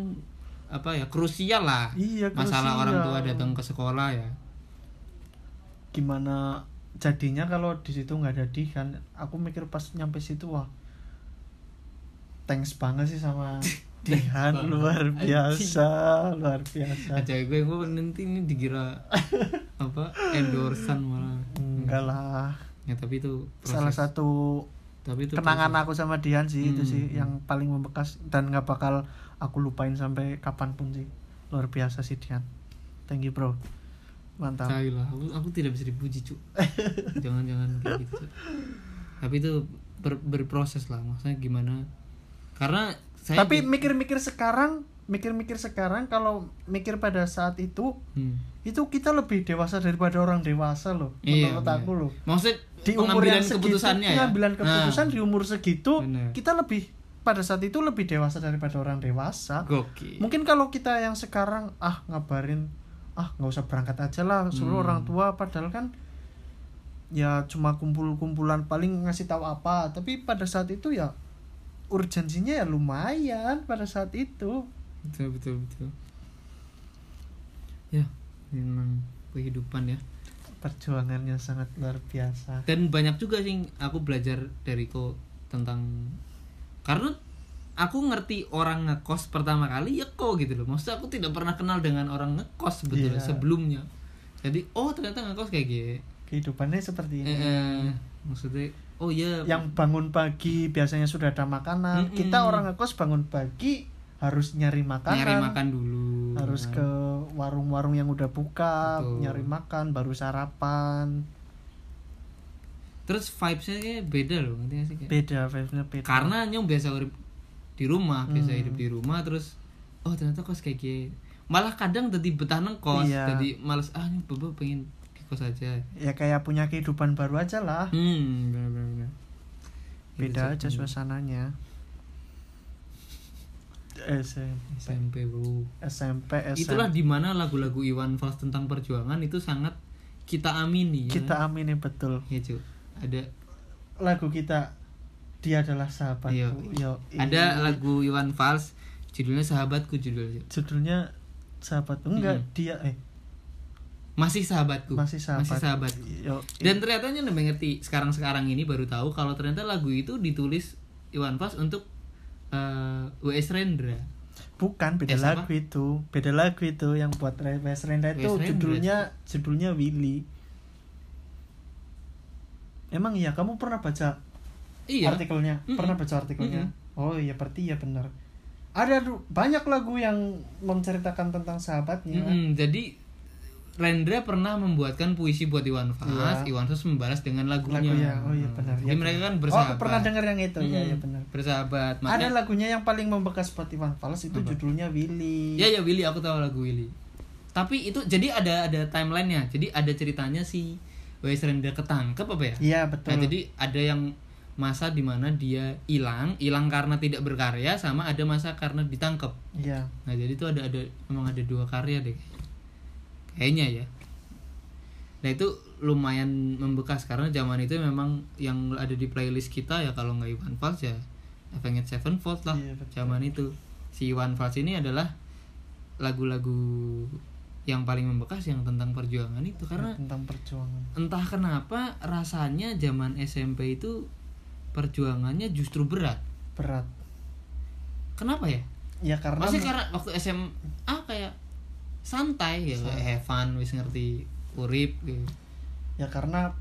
apa ya krusial lah. Iya, masalah krusial. orang tua datang ke sekolah ya. Gimana jadinya kalau di situ nggak ada Dihan aku mikir pas nyampe situ wah thanks banget sih sama Dihan. luar biasa luar biasa. Aja gue gue nanti ini dikira apa endorsan malah. Enggak lah. Ya tapi itu proses. salah satu tapi itu kenangan proses. aku sama Dian sih itu Hmm. sih yang paling membekas dan nggak bakal aku lupain sampai kapan pun sih. Luar biasa sih Dian. Thank you bro. Mantap. Lah aku, aku tidak bisa dipuji cu jangan jangan kayak gitu tapi itu ber- berproses lah maksudnya gimana. Karena saya tapi mikir-mikir sekarang mikir-mikir sekarang kalau mikir pada saat itu Hmm. itu kita lebih dewasa daripada orang dewasa loh Iya, menurut bener. aku loh. Maksud di umur yang segitu keputusannya ya. pengambilan keputusan Nah, di umur segitu Bener. kita lebih pada saat itu lebih dewasa daripada orang dewasa gokil. mungkin kalau kita yang sekarang ah ngabarin ah nggak usah berangkat aja lah suruh Hmm. orang tua padahal kan ya cuma kumpul-kumpulan paling ngasih tahu apa tapi pada saat itu ya urgensinya ya lumayan pada saat itu betul betul betul. Ya, memang kehidupan ya. perjuangannya sangat luar biasa dan banyak juga sih aku belajar dari kok tentang karena aku ngerti orang ngekos pertama kali ya kok gitu loh. Maksudnya aku tidak pernah kenal dengan orang ngekos sebetulnya Iya. sebelumnya. Jadi oh ternyata ngekos kayak gini. Kehidupannya seperti ini. Eh, eh, maksudnya oh iya. Yang bangun pagi biasanya sudah ada makanan. Mm-mm. kita orang ngekos bangun pagi harus nyari makanan. Nyari makan dulu. Harus ke warung-warung yang udah buka Betul. nyari makan baru sarapan terus vibesnya kayak beda loh ngerti gak sih kayak? Beda vibesnya beda. Karena nyong biasa urip di rumah biasa Hmm. hidup di rumah terus oh ternyata kos kayak gini. Malah kadang jadi betah neng kos Iya. jadi males ah nyong bebo pengen di kos aja. Ya kayak punya kehidupan baru aja lah. Hmm benar benar beda Itu aja suasananya. SMP SMP bro. SMP SMP itulah di mana lagu-lagu Iwan Fals tentang perjuangan itu sangat kita amini ya. Kita amini betul. Ya cu ada lagu kita dia adalah sahabatku. Iya. Yo, ada lagu Iwan Fals judulnya sahabatku judulnya. Judulnya sahabat enggak Mm-mm. dia eh. Masih sahabatku. Masih sahabat masih sahabatku. Yo, Dan ternyata nyong udah ngerti sekarang-sekarang ini baru tahu kalau ternyata lagu itu ditulis Iwan Fals untuk eh, WS Rendra. bukan beda Eh, lagu itu. Beda lagu itu yang buat West Renda itu. Renda. judulnya judulnya Willy emang iya kamu pernah baca Iya. artikelnya Mm-mm. pernah baca artikelnya Mm-mm. oh iya berarti ya benar ada banyak lagu yang menceritakan tentang sahabatnya Mm-mm, jadi Rendra pernah membuatkan puisi buat Iwan Fals, Iya. Iwan Fals membalas dengan lagunya. lagunya oh iya benar Jadi ya, mereka kan bersahabat. oh pernah dengar yang itu ya Mm-mm, ya benar Bersahabat. ada lagunya yang paling membekas buat Iwan Fals itu Apa? judulnya Willy Ya ya Willy aku tahu lagu Willy. Tapi itu jadi ada ada timelinenya. Jadi ada ceritanya si WS Rendra ketangkep apa ya? iya betul Nah, jadi ada yang masa di mana dia hilang, hilang karena tidak berkarya, sama ada masa karena ditangkap. iya Nah, jadi itu ada ada memang ada dua karya deh. Kayaknya ya. Nah, itu lumayan membekas karena zaman itu memang yang ada di playlist kita ya kalau nggak Iwan Fals ya Avenged Sevenfold lah. Iya, betul. zaman itu. Si Iwan Fals ini adalah lagu-lagu yang paling membekas yang tentang perjuangan itu karena tentang perjuangan entah kenapa rasanya zaman SMP itu perjuangannya justru berat. berat Kenapa ya? ya karena Maksudnya karena waktu SMA kayak santai ya kayak have fun wis ngerti urip gitu. ya karena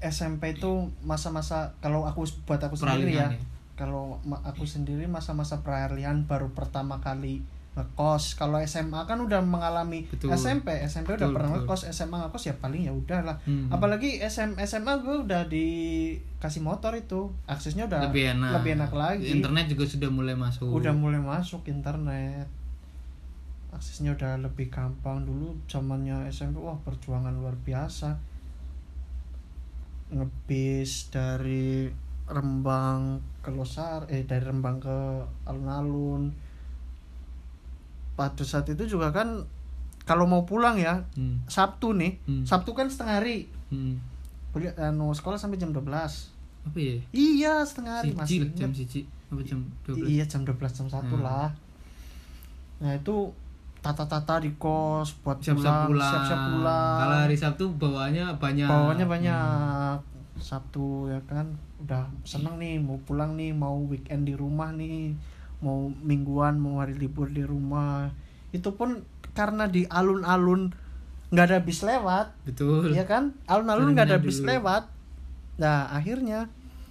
SMP itu masa-masa kalau aku buat aku sendiri ya Peralihan ya. kalau aku sendiri masa-masa peralihan baru pertama kali ngekos kalau SMA kan udah mengalami Betul. SMP SMP udah Betul, pernah betul. ngekos SMA ngekos ya paling ya udah lah Hmm. apalagi SM, SMA gue udah dikasih motor itu aksesnya udah lebih enak. lebih enak lagi Internet juga sudah mulai masuk. udah mulai masuk internet aksesnya udah lebih gampang dulu zamannya SMP wah perjuangan luar biasa ngebis dari Rembang ke Losar eh dari Rembang ke alun-alun pada saat itu juga kan kalau mau pulang ya Hmm. Sabtu nih Hmm. Sabtu kan setengah hari Hmm. kuliah anu sekolah sampai jam 12 Apa ya? iya setengah hari masih jam siji apa jam 12? Iya jam 12 jam 1 Hmm. lah. Nah itu tata-tata di kos buat Siap-siap pulang. siap-siap pulang. Kalau hari Sabtu bawaannya banyak. Bawaannya Hmm. banyak. Sabtu ya kan udah seneng nih mau pulang nih mau weekend di rumah nih mau mingguan mau hari libur di rumah itu pun karena di alun-alun nggak ada bis lewat Betul. ya kan alun-alun nggak ada Jalannya bis dulu. lewat nah akhirnya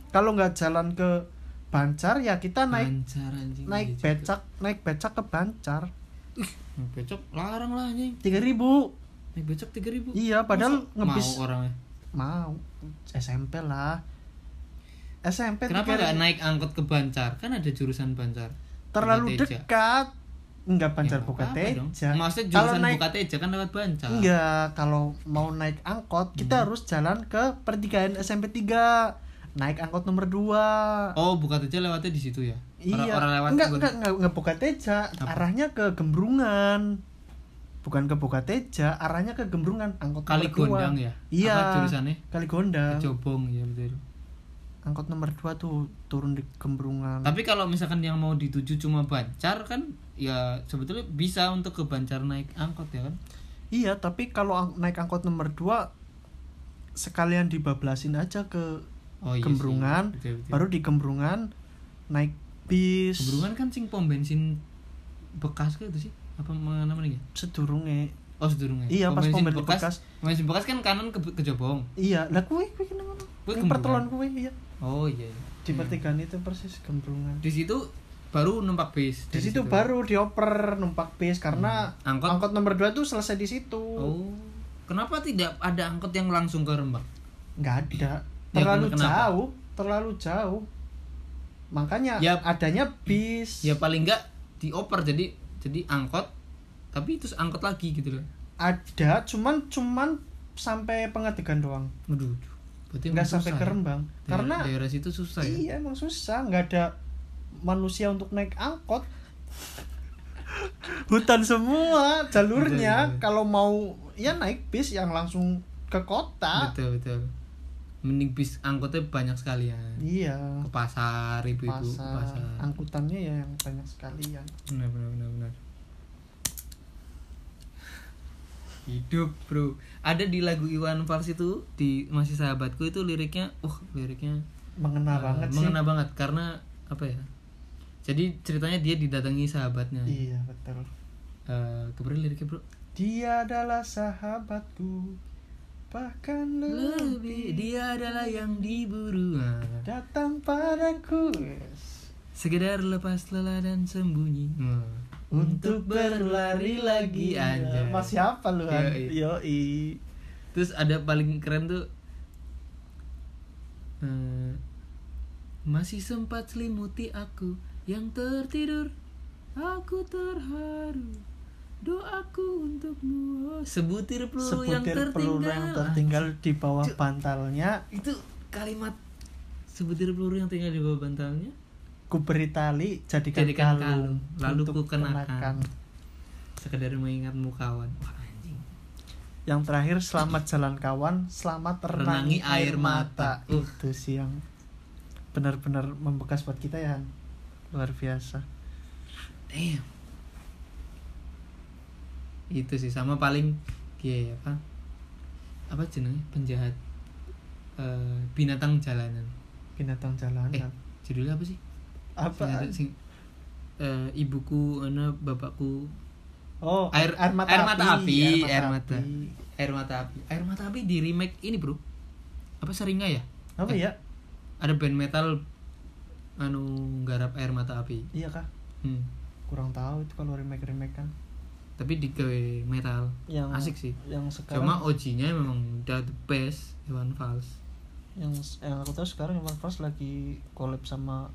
kalau nggak jalan ke Bancar ya kita naik Lancar anjing. naik Iya juga. becak naik becak ke Bancar Naik becak larang lah anjing. tiga ribu Naik becak 3000. iya padahal Masa ngebis mau orangnya. mau SMP lah SMP Kenapa 3.000. nggak naik angkot ke Bancar? Kan ada jurusan Bancar. terlalu dekat enggak Banjar Ya, Buka apa-apa dong. Teja. Maksudnya Kalau jurusan naik Buka Teja kan lewat Bancar. enggak, kalau mau naik angkot kita Hmm. harus jalan ke pertigaan SMP 3. Naik angkot nomor 2. Oh, Buka Teja lewatnya di situ ya. Iya. Orang, orang lewat enggak, enggak, enggak, enggak Buka Teja, Apa? arahnya ke Gembrungan. Bukan ke Buka Teja, arahnya ke Gembrungan, angkot Kali nomor 2. Gondang ya. Iya. Kali Gondang. Jobong ya betul. Angkot nomor 2 tuh turun di Gembrungan. Tapi kalau misalkan yang mau dituju cuma Bancar kan ya sebetulnya bisa untuk ke Bancar naik angkot ya kan. Iya, tapi kalau naik angkot nomor 2 sekalian dibablasin aja ke Oh iya. Gembrungan, sih. Betul, betul. baru di Gembrungan naik bis. Gembrungan kan sing pom bensin bekas ke itu sih? Apa namanya? sedurunge. Oh sedurunge. Iya, pas pom bensin bekas. Pom bensin bekas kan kanan ke, ke Jobong. Iya, lah kuwi kuwi kena ngono. Kuwi Yang Gembrungan. pertelon kuwi iya. Oh iya. iya. Di pertigaan itu persis Gembrungan. Di situ baru numpak bis. Di situ baru dioper numpak bis karena Hmm. Angkot? angkot, nomor 2 tuh selesai di situ. Oh. Kenapa tidak ada angkot yang langsung ke Rembang? Nggak ada. Ya, Terlalu kenapa? jauh, terlalu jauh. Makanya Ya. adanya bis. Ya paling enggak dioper jadi jadi angkot tapi itu angkot lagi gitu loh. Ada, cuman cuman sampai pengadegan doang. Waduh. Berarti Nggak sampai ke ya? Rembang. Daerah- Karena daerah situ susah ya. iya emang susah, nggak ada manusia untuk naik angkot. Hutan semua jalurnya. Betul. Kalau mau ya naik bis yang langsung ke kota. Betul betul. Mending bis angkotnya banyak sekalian. Iya. Ke pasar ibu-ibu pasar. pasar. Angkutannya ya yang banyak sekalian. Benar benar benar benar. Hidup bro. Ada di lagu Iwan Fals itu di masih sahabatku itu liriknya, uh liriknya Mengena eh, banget sih. mengena banget karena apa ya? Jadi ceritanya dia didatangi sahabatnya. Iya, betul. Eh, kemudian liriknya bro. Dia adalah sahabatku. Bahkan lebih Lebih dia adalah yang diburu. Nah, datang padaku. Yes. sekedar lepas lelah dan sembunyi. Nah, Untuk berlari lagi aja. Mas siapa lu? Han? Yoi. Yoi. Terus ada paling keren tuh eh, masih sempat selimuti aku yang tertidur. Aku terharu. Doaku untukmu. Sebutir peluru yang Sebutir tertinggal. peluru yang tertinggal di bawah Cuk. bantalnya. Itu kalimat sebutir peluru yang tinggal di bawah bantalnya. Ku beri tali jadikan, Jadikan kalung, kalung, lalu ku kenakan. Sekedar mengingatmu kawan. Wah, anjing. Yang terakhir selamat jalan kawan, selamat renangi, Renangi air mata. mata. Uh. Itu sih yang benar-benar membekas buat kita ya. Luar biasa. Damn. Itu sih sama paling kayak apa? Apa jenenge penjahat eh, binatang jalanan. Binatang jalanan. Eh, judulnya apa sih? Apa? Sing ada- sing- eh, ibuku ana bapakku Oh, air air mata air mata api, api, air mata air mata api. Air mata api di remake ini, Bro. Apa seringnya ya? Apa Eh. ya? Ada band metal anu garap air mata api. Iya kah? Hmm. Kurang tahu itu kalau remake remake kan. Tapi di metal. Yang Asik sih. Yang sekarang Cuma OG-nya memang udah the best Iwan Fals. yang yang aku tahu sekarang Iwan Fals lagi collab sama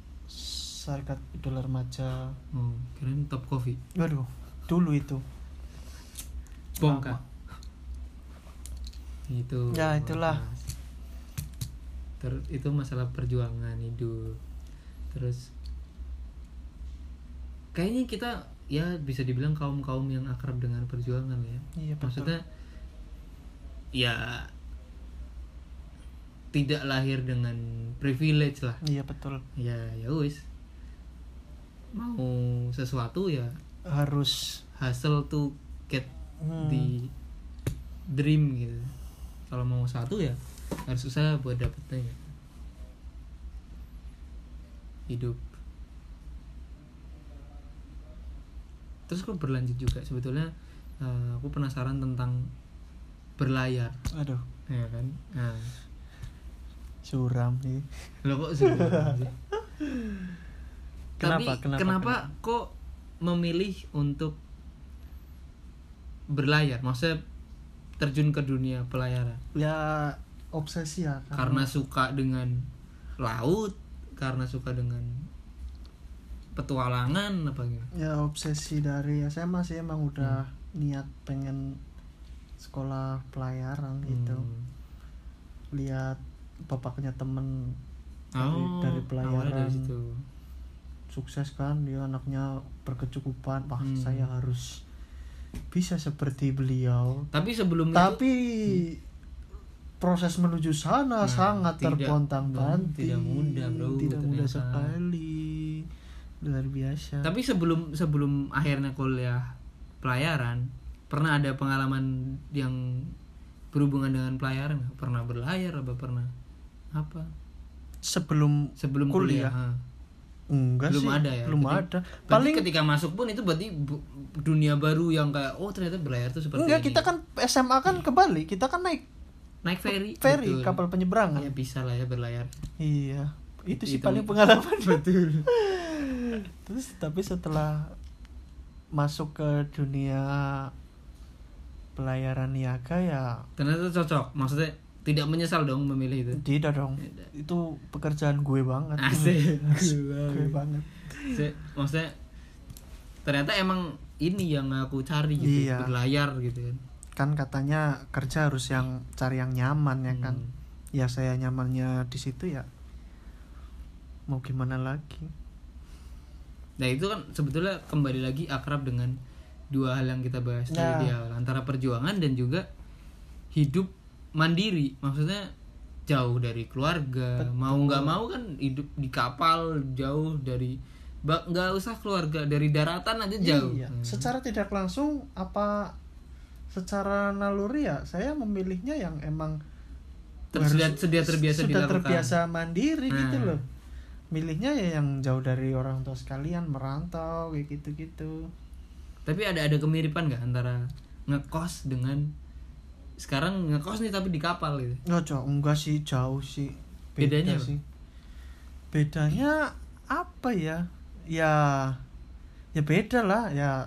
Serikat Idola Remaja. Oh, keren Top Coffee. Waduh, dulu itu. Bongkar. Itu. Ya, itulah. Terus itu masalah perjuangan hidup. Terus kayaknya kita ya bisa dibilang kaum-kaum yang akrab dengan perjuangan ya. Iya, betul. Maksudnya ya tidak lahir dengan privilege lah. Iya betul. Ya ya wis. Mau. Sesuatu ya Harus hustle to get hmm, the dream gitu. Kalau mau satu ya harus usaha buat dapetnya gitu. hidup. Terus kok berlanjut juga? Sebetulnya eh, aku penasaran tentang berlayar. Aduh, ya kan? Nah. Suram nih. lo kok sebenarnya sih Kenapa? Tapi Kenapa? kenapa, kok memilih untuk berlayar? Maksudnya terjun ke dunia pelayaran? Ya obsesi ya Karena suka dengan laut, karena suka dengan petualangan apa gitu ya obsesi dari SMA sih emang udah Hmm. niat pengen sekolah pelayaran gitu Hmm. lihat bapaknya temen dari, Oh, dari pelayaran dari situ. Sukses kan dia anaknya berkecukupan. Wah Hmm. saya harus bisa seperti beliau. Tapi sebelum tapi itu proses menuju sana Nah, sangat terpontang panting tidak mudah, bro, tidak mudah sekali. Luar biasa. Tapi sebelum sebelum akhirnya kuliah pelayaran pernah ada pengalaman yang berhubungan dengan pelayaran pernah berlayar apa pernah? Apa? Sebelum sebelum Kuliah? kuliah. Enggak belum sih ada ya belum Berarti- ada. paling ketika masuk pun itu berarti dunia baru yang kayak oh ternyata berlayar tuh seperti enggak ini. kita kan SMA kan ke Bali kita kan naik naik ferry ferry betul. kapal penyeberangan ya bisa lah ya berlayar. Iya itu sih Itu- paling pengalaman. Betul. Terus tapi setelah masuk ke dunia pelayaran niaga ya ternyata cocok maksudnya tidak menyesal dong memilih itu. Tidak dong. Tidak. itu pekerjaan gue banget. Asik. Gue banget. Se- maksudnya ternyata emang ini yang aku cari gitu Iya. berlayar gitu kan. Kan katanya kerja harus yang cari yang nyaman ya kan. Hmm. ya saya nyamannya di situ ya mau gimana lagi? Nah itu kan sebetulnya kembali lagi akrab dengan dua hal yang kita bahas Nah. tadi di awal antara perjuangan dan juga hidup mandiri maksudnya jauh dari keluarga Betul. mau nggak mau kan hidup di kapal jauh dari nggak usah keluarga dari daratan aja jauh iya Hmm. secara tidak langsung apa secara naluri ya saya memilihnya yang emang sudah, sudah terbiasa sudah dilakukan. terbiasa mandiri gitu Nah. loh milihnya ya yang jauh dari orang tua sekalian merantau kayak gitu gitu Tapi ada ada kemiripan nggak antara ngekos dengan sekarang ngekos nih tapi di kapal gitu. nggak jauh enggak sih jauh sih Beda Bedanya apa? sih bedanya apa ya ya ya beda lah ya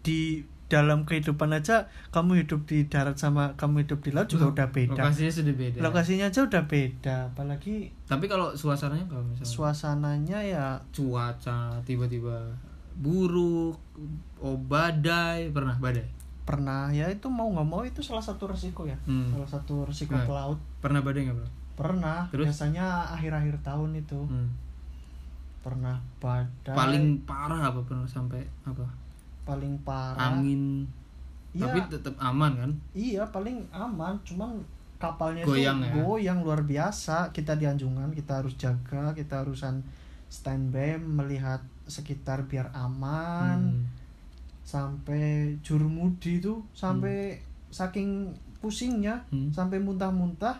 di dalam kehidupan aja kamu hidup di darat sama kamu hidup di laut juga udah beda Lokasinya sudah beda. lokasinya aja udah beda apalagi Tapi kalau suasananya kalau misalnya suasananya ya cuaca tiba-tiba buruk, oh badai, pernah badai? Pernah ya itu mau nggak mau itu salah satu resiko ya Hmm. salah satu resiko Nah. ke laut Pernah badai nggak bro? pernah Terus? biasanya akhir-akhir tahun itu Hmm. pernah badai Paling parah apa pernah sampai apa? paling parah Angin. Iya. Tapi tetap aman kan? iya paling aman cuman kapalnya Goyang itu ya? goyang luar biasa kita di anjungan kita harus jaga kita harusan standby melihat sekitar biar aman Hmm. Sampai jurumudi itu sampai saking pusingnya Hmm. sampai muntah-muntah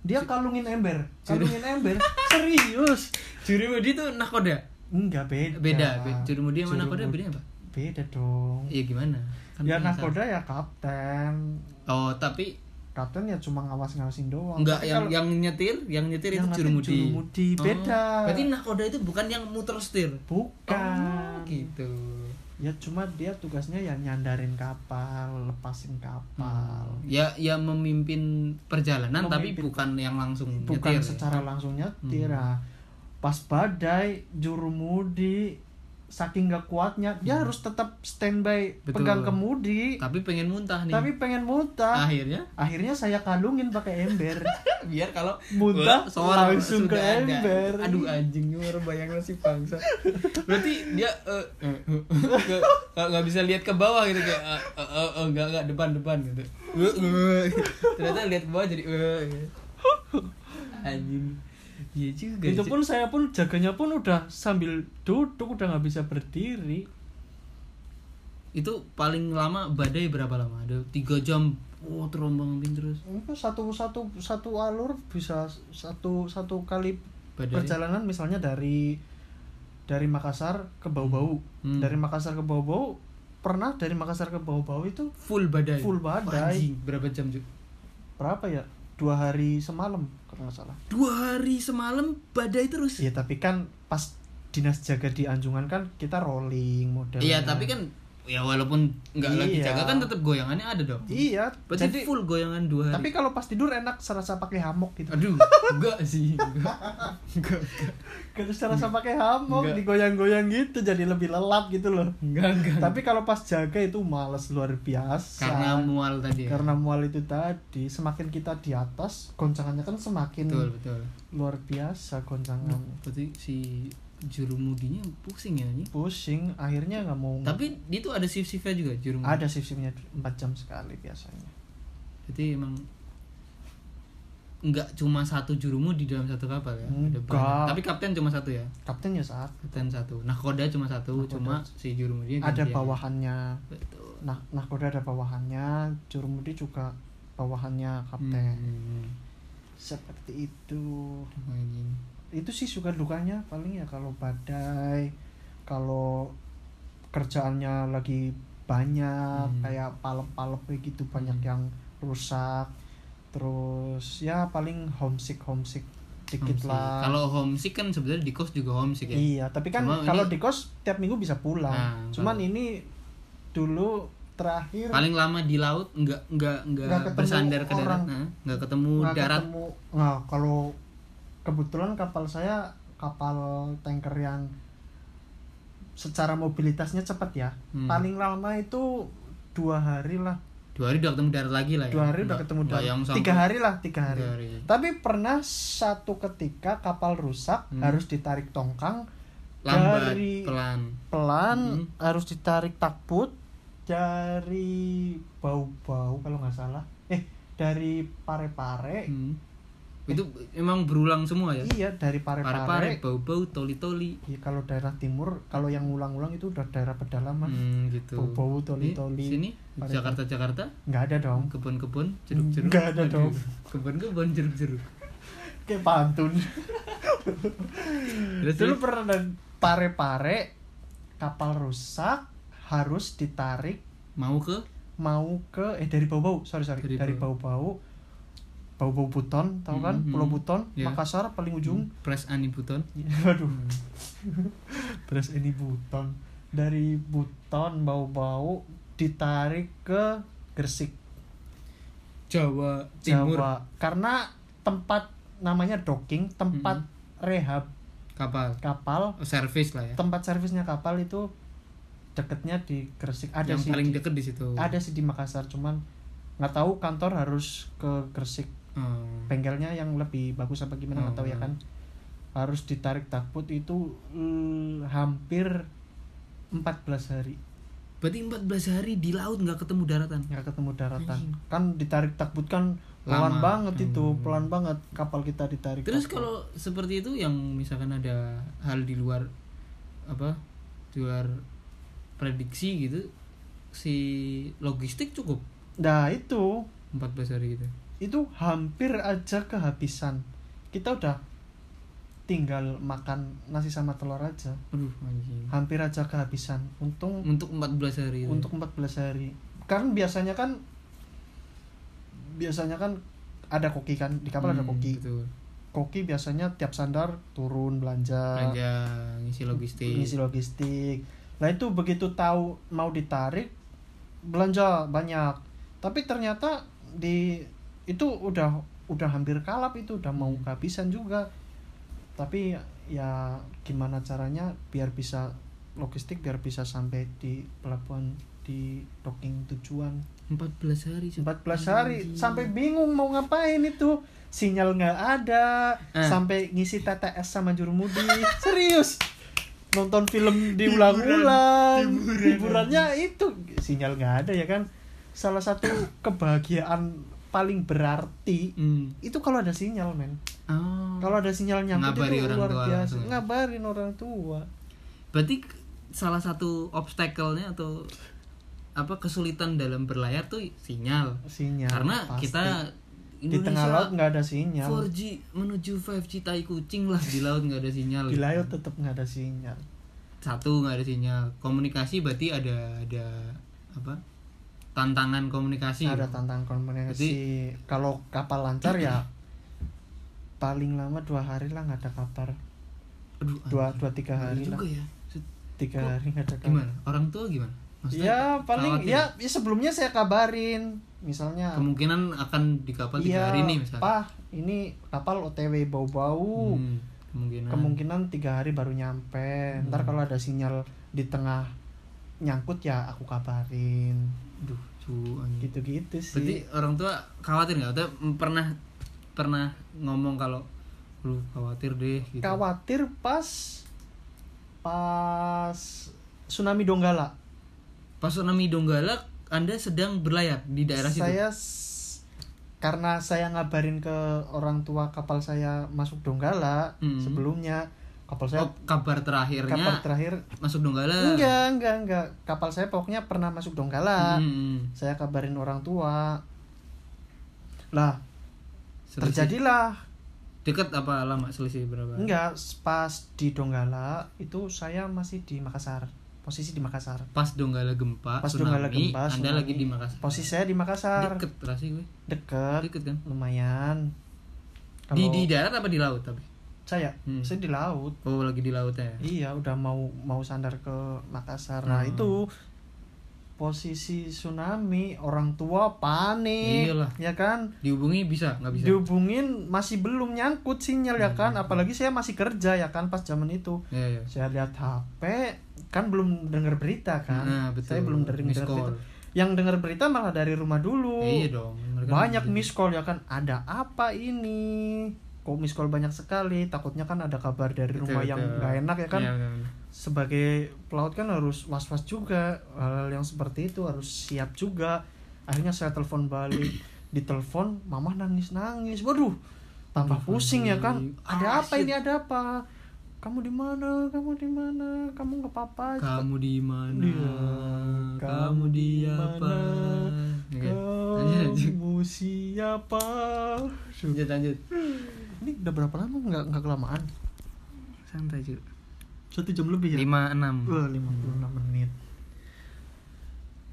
dia kalungin ember kalungin ember serius Jurumudi itu nakoda? enggak beda Beda. be- Jurumudi sama nakoda bedanya apa? beda dong Iya gimana? Kan ya nakoda ya kapten Oh, tapi kapten ya cuma ngawas-ngawasin doang enggak Tapi yang kalau yang nyetir, yang nyetir Yang itu nyetir jurumudi. jurumudi, beda. Oh, berarti nakoda itu bukan yang muter setir. bukan Oh, gitu. Ya cuma dia tugasnya ya nyandarin kapal lepasin kapal Ya ya memimpin perjalanan tapi Memimpin. bukan yang langsung bukan nyetir. ya? secara langsung nyetir Hmm. nah. pas badai jurumudi saking gak kuatnya dia harus tetap standby Hmm. Betul. pegang kemudi Tapi pengen muntah nih. tapi pengen muntah akhirnya akhirnya saya kalungin pakai ember biar kalau Muntah, soal langsung ke ada. ember. Aduh anjing baru bayangin si bangsa. Berarti dia eh, nggak bisa lihat ke bawah gitu kayak eh, eh, eh, eh, nggak nggak depan depan gitu. Eh, eh. Ternyata lihat ke bawah jadi eh, gitu. anjing. Iya juga. itu pun saya pun jaganya pun udah sambil duduk udah nggak bisa berdiri itu paling lama badai berapa lama? Ada tiga jam. Oh terombang ambing terus. itu satu satu satu alur bisa satu satu kali Badai. perjalanan misalnya dari dari Makassar ke Bau-Bau Hmm. dari Makassar ke Bau-Bau pernah dari Makassar ke Bau-Bau itu Full badai. Full badai. Anjing, berapa jam Ju? berapa ya dua hari semalam kalau nggak salah Dua hari semalam badai terus. Iya tapi kan pas dinas jaga di Anjungan kan kita rolling model Iya, tapi kan ya walaupun nggak lagi Iya. jaga kan tetap goyangannya ada dong. Iya. Berarti jadi full goyangan dua hari. tapi kalau pas tidur enak serasa pakai hammock gitu. Aduh enggak sih. Enggak enggak. Kalau serasa pakai Enggak. digoyang-goyang gitu jadi lebih lelap gitu loh. Enggak enggak. Tapi kalau pas jaga itu males luar biasa. Karena mual tadi ya. Karena mual itu tadi semakin kita di atas goncangannya kan semakin betul betul. luar biasa goncangan berarti si jurumudinya pusing ya ini pusing akhirnya nggak mau tapi itu ada shift shiftnya juga jurumudi ada shift-shiftnya 4 jam sekali biasanya. Jadi emang nggak cuma satu jurumu di dalam satu kapal ya? Ada Enggak. tapi kapten cuma satu ya? Kaptennya saat kapten satu. Nahkoda cuma satu Nahkoda. cuma si jurumudi ada gantian. bawahannya. Betul. Nah nahkoda ada bawahannya jurumudi juga bawahannya kapten. Hmm. seperti itu. Anjing. Itu sih suka dukanya paling ya kalau badai kalau kerjaannya lagi banyak Hmm. kayak palep-palep kayak gitu banyak Hmm. yang rusak. Terus ya paling homesick homesick dikit Homesick. lah. Kalau homesick kan sebenarnya di kos juga homesick ya? Iya tapi kan Cuma kalau ini- di kos tiap minggu bisa pulang. Nah, cuman kalau- ini dulu terakhir paling lama di laut nggak nggak nggak bersandar ke darat. nah, nggak ketemu nggak darat. ketemu. Nah kalau kebetulan kapal saya kapal tanker yang secara mobilitasnya cepat ya Hmm. paling lama itu dua hari lah dua hari udah ketemu darat lagi lah ya dua hari udah Nggak- ketemu darat yang sampai tiga hari lah tiga hari. tiga hari. tapi pernah satu ketika kapal rusak Hmm. harus ditarik tongkang lambat dari pelan pelan Hmm. harus ditarik takbut dari bau-bau kalau nggak salah eh dari pare-pare Hmm. Itu emang berulang semua ya? Iya dari pare-pare. Pare-pare bau-bau toli-toli. Iya, kalau daerah timur kalau yang ngulang-ngulang itu udah daerah pedalaman. Hmm, gitu. Bau-bau toli-toli sini Pare- Jakarta Jakarta nggak ada dong. Kebun-kebun jeruk-jeruk. Nggak ada dong. kebun-kebun jeruk-jeruk. Kayak pantun. Dulu pernah ada pare-pare kapal rusak harus ditarik mau ke? mau ke eh dari bau-bau sorry sorry Dari dari, bau. bau-bau bau-bau Buton tahu kan? Mhm. Pulau Buton Iya. Makassar paling ujung. Press ani buton. Aduh. Terus ini Buton. Dari Buton bau-bau ditarik ke Gresik. Jawa Timur. Jawa. Karena tempat namanya docking tempat rehab. Kapal. Kapal. Oh, service lah ya. Tempat servisnya kapal itu deketnya di Gresik. Ada yang sih paling di- deket di situ. Ada sih di Makassar cuman nggak tahu kantor harus ke Gresik Oh. bengkelnya yang lebih bagus apa gimana ya Hmm. kan harus ditarik takbut itu eh, hampir 14 hari berarti 14 hari di laut nggak ketemu daratan nggak ketemu daratan Anjing. kan ditarik takbut kan pelan Lama. banget itu Hmm. pelan banget kapal kita ditarik Terus takbut. kalau seperti itu yang misalkan ada hal di luar apa? Di luar prediksi gitu si logistik cukup nah itu 14 hari gitu. Itu hampir aja kehabisan kita udah tinggal makan nasi sama telur aja Aduh anjing. hampir aja kehabisan untung Untuk 14 hari itu. untuk 14 hari karena biasanya kan biasanya kan ada koki kan di kapal ada Hmm, koki Betul. koki biasanya tiap sandar turun belanja Belanja ngisi logistik. ngisi logistik nah itu begitu tahu mau ditarik belanja banyak tapi ternyata di itu udah udah hampir kalap itu udah mau Hmm. kehabisan juga tapi ya gimana caranya biar bisa logistik biar bisa sampai di pelabuhan di docking tujuan 14 hari. Cuk. 14 hari Anjing. sampai bingung mau ngapain itu sinyal nggak ada Eh. sampai ngisi TTS sama jurumudi serius nonton film diulang-ulang Hiburan. hiburannya itu sinyal nggak ada ya kan salah satu kebahagiaan paling berarti Hmm. itu kalau ada sinyal men Oh. kalau ada sinyal Ngabari itu orang luar tua biasa langsung ya? ngabarin orang tua Berarti salah satu obstacle-nya atau apa kesulitan dalam berlayar tuh sinyal. sinyal Karena pasti. kita di tengah laut nggak ada sinyal 4G menuju 5G tai kucing lah di laut nggak ada sinyal. di laut tetap nggak ada sinyal Satu nggak ada sinyal. Komunikasi berarti ada ada apa? Tantangan komunikasi. ada tantangan komunikasi. Kalau kapal lancar ya paling lama dua hari lah nggak ada kabar. Aduh, dua dua tiga hari lah. ya. Tiga Kok hari nggak ada kabar. Gimana? Orang tua gimana? Maksudnya ya paling ya, ya sebelumnya saya kabarin. Misalnya kemungkinan akan di kapal tiga iya hari ini misalnya. Pak ini kapal OTW bau-bau. Hmm, kemungkinan. Kemungkinan tiga hari baru nyampe. Ntar Hmm. kalau ada sinyal di tengah nyangkut ya aku kabarin Duh, cu, anjing. gitu-gitu sih. Berarti orang tua khawatir nggak? Atau pernah pernah ngomong kalau lu khawatir deh gitu? Khawatir pas pas tsunami Donggala. Pas tsunami Donggala anda sedang berlayar di daerah situ? Saya karena saya ngabarin ke orang tua kapal saya masuk Donggala Hmm. sebelumnya kapal saya oh, kabar terakhirnya kapal terakhir masuk Donggala. Enggak enggak enggak. Kapal saya pokoknya pernah masuk Donggala. Hmm, saya kabarin orang tua. Lah selisih. terjadilah. Dekat apa lama? Selisih berapa? Enggak pas di Donggala itu saya masih di Makassar. Posisi di Makassar. Pas Donggala gempa pas tsunami, Donggala gempa anda tsunami. lagi di Makassar. Posisi saya di Makassar. Deket rasi gue. Deket. Deket kan? Lumayan. Di Kalau di darat apa di laut tapi saya? Hmm. saya di laut. Oh lagi di lautnya ya? Iya udah mau mau sandar ke Makassar. Nah Hmm. itu posisi tsunami orang tua panik Iyalah. ya kan? Dihubungi bisa? Nggak bisa? Dihubungin masih belum nyangkut sinyal ya kan? Hmm. apalagi saya masih kerja ya kan? Pas zaman itu. Ya, ya. saya lihat HP kan belum dengar berita kan? Nah, betul. saya belum dengar berita. yang dengar berita malah dari rumah dulu. Iya dong Mereka banyak miss call ya kan? Ada apa ini kok miss call banyak sekali takutnya kan ada kabar dari Betul, rumah yang betul. nggak enak ya kan? Benar. sebagai pelaut kan harus was-was juga hal yang seperti itu harus siap juga. Akhirnya saya telepon balik ditelepon mama nangis nangis waduh tambah Aduh, pusing ya kan? ada Ah, apa shit. ini ada apa? Kamu di mana? Kamu di mana? Kamu nggak apa-apa kamu di mana? Iya. kamu di apa? kamu siapa? Lanjut lanjut ini udah berapa lama nggak nggak kelamaan? Santai cuy satu jam lebih ya? Lima enam. Wah, 56 menit.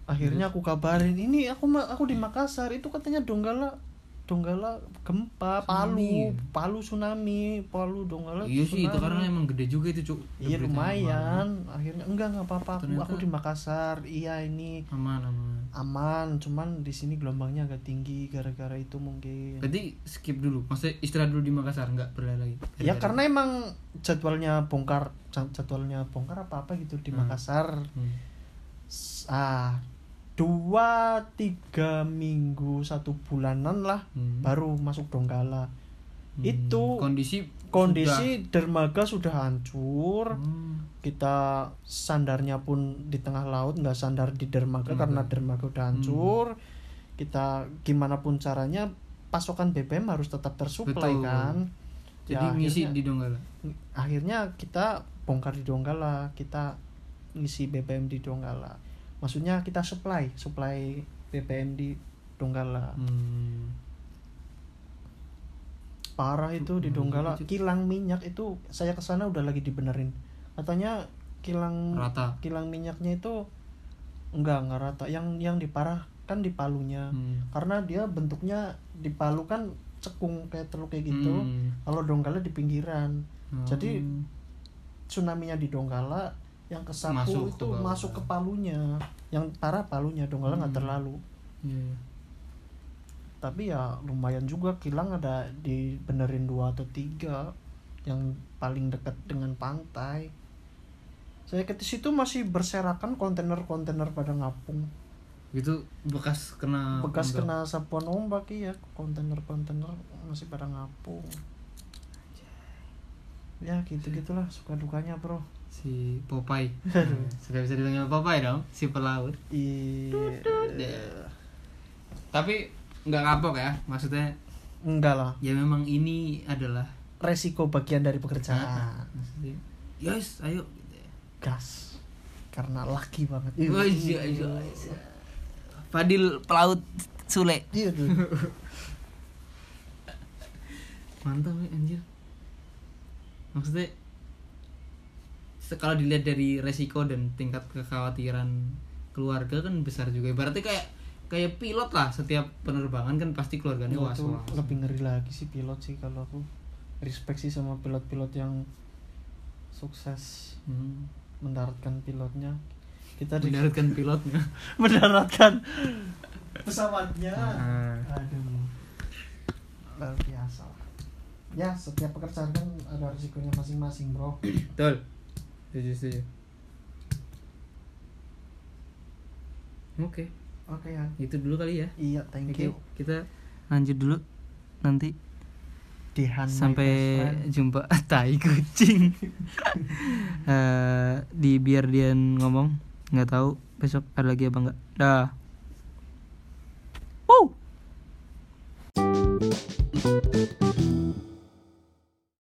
Akhirnya aku kabarin, ini aku aku di Makassar, itu katanya Donggala Donggala gempa, Palu, Tsunami. Palu tsunami, Palu Donggala. iya sih itu karena emang gede juga itu cuk Iya lumayan. Akhirnya enggak enggak apa-apa. Aku, aku di Makassar. Iya ini aman aman aman, cuman di sini gelombangnya agak tinggi gara-gara itu mungkin. berarti skip dulu maksudnya istirahat dulu di Makassar nggak berlayar lagi Ya karena emang jadwalnya bongkar jadwalnya bongkar apa apa gitu di Hmm. Makassar. Hmm. Ah dua tiga minggu satu bulanan lah Hmm. baru masuk Donggala Hmm. itu kondisi kondisi dermaga sudah hancur sudah- Hmm. kita sandarnya pun di tengah laut nggak sandar di dermaga Dermaga. karena dermaga udah hancur kita gimana pun caranya pasokan BBM harus tetap tersuplai Betul. kan jadi Ya, ngisi akhirnya- di Donggala akhirnya kita bongkar di Donggala kita ngisi BBM di Donggala maksudnya kita supply supply BBM di Donggala. Hmm. parah itu di Hmm, Donggala. Kilang minyak itu saya ke sana udah lagi dibenerin. Katanya kilang rata. kilang minyaknya itu enggak enggak rata. Yang yang diparah kan di palunya. Hmm. karena dia bentuknya di palu kan cekung kayak teluk kayak gitu. Hmm. kalau Donggala di pinggiran. Jadi Hmm. tsunami-nya di Donggala yang ke Sapu Masuk ke itu bawah. masuk ke palunya yang parah palunya Donggala nggak Hmm. terlalu. Iya. tapi ya lumayan juga kilang ada dibenerin dua atau tiga yang paling dekat dengan pantai. Saya ke situ masih berserakan kontainer-kontainer pada ngapung. Itu bekas kena bekas ombak. kena sapuan ombak iya. Kontainer-kontainer masih pada ngapung. Ya gitu gitulah suka dukanya bro si Popeye. Sudah bisa dipanggil Popeye dong si pelaut. Iya. Tapi nggak kapok ya maksudnya enggak lah. ya memang ini adalah resiko bagian dari Ah, pekerjaan maksudnya yes ayo. Gas. Karena laki banget. Wah, iya, iya, iya. Fadil pelaut Sule. Iya tuh mantap ya anjir. Maksudnya kalau dilihat dari resiko dan tingkat kekhawatiran keluarga kan besar juga. Berarti kayak kayak pilot lah setiap penerbangan kan pasti keluarganya Wah, was was lebih ngeri lagi sih pilot sih kalau aku respect sih sama pilot-pilot yang sukses mendaratkan pilotnya. Kita di mendaratkan pilotnya. Mendaratkan pesawatnya. Ah. aduh. Luar biasa. Ya setiap pekerjaan kan ada risikonya masing-masing bro. Betul setuju setuju. Oke. Oke ya. Itu dulu kali ya. Iya thank oke you. kita lanjut dulu. Nanti Dehan my sampai jumpa tai kucing. Eh, di biar dia ngomong nggak tahu besok ada lagi apa enggak dah. Wow.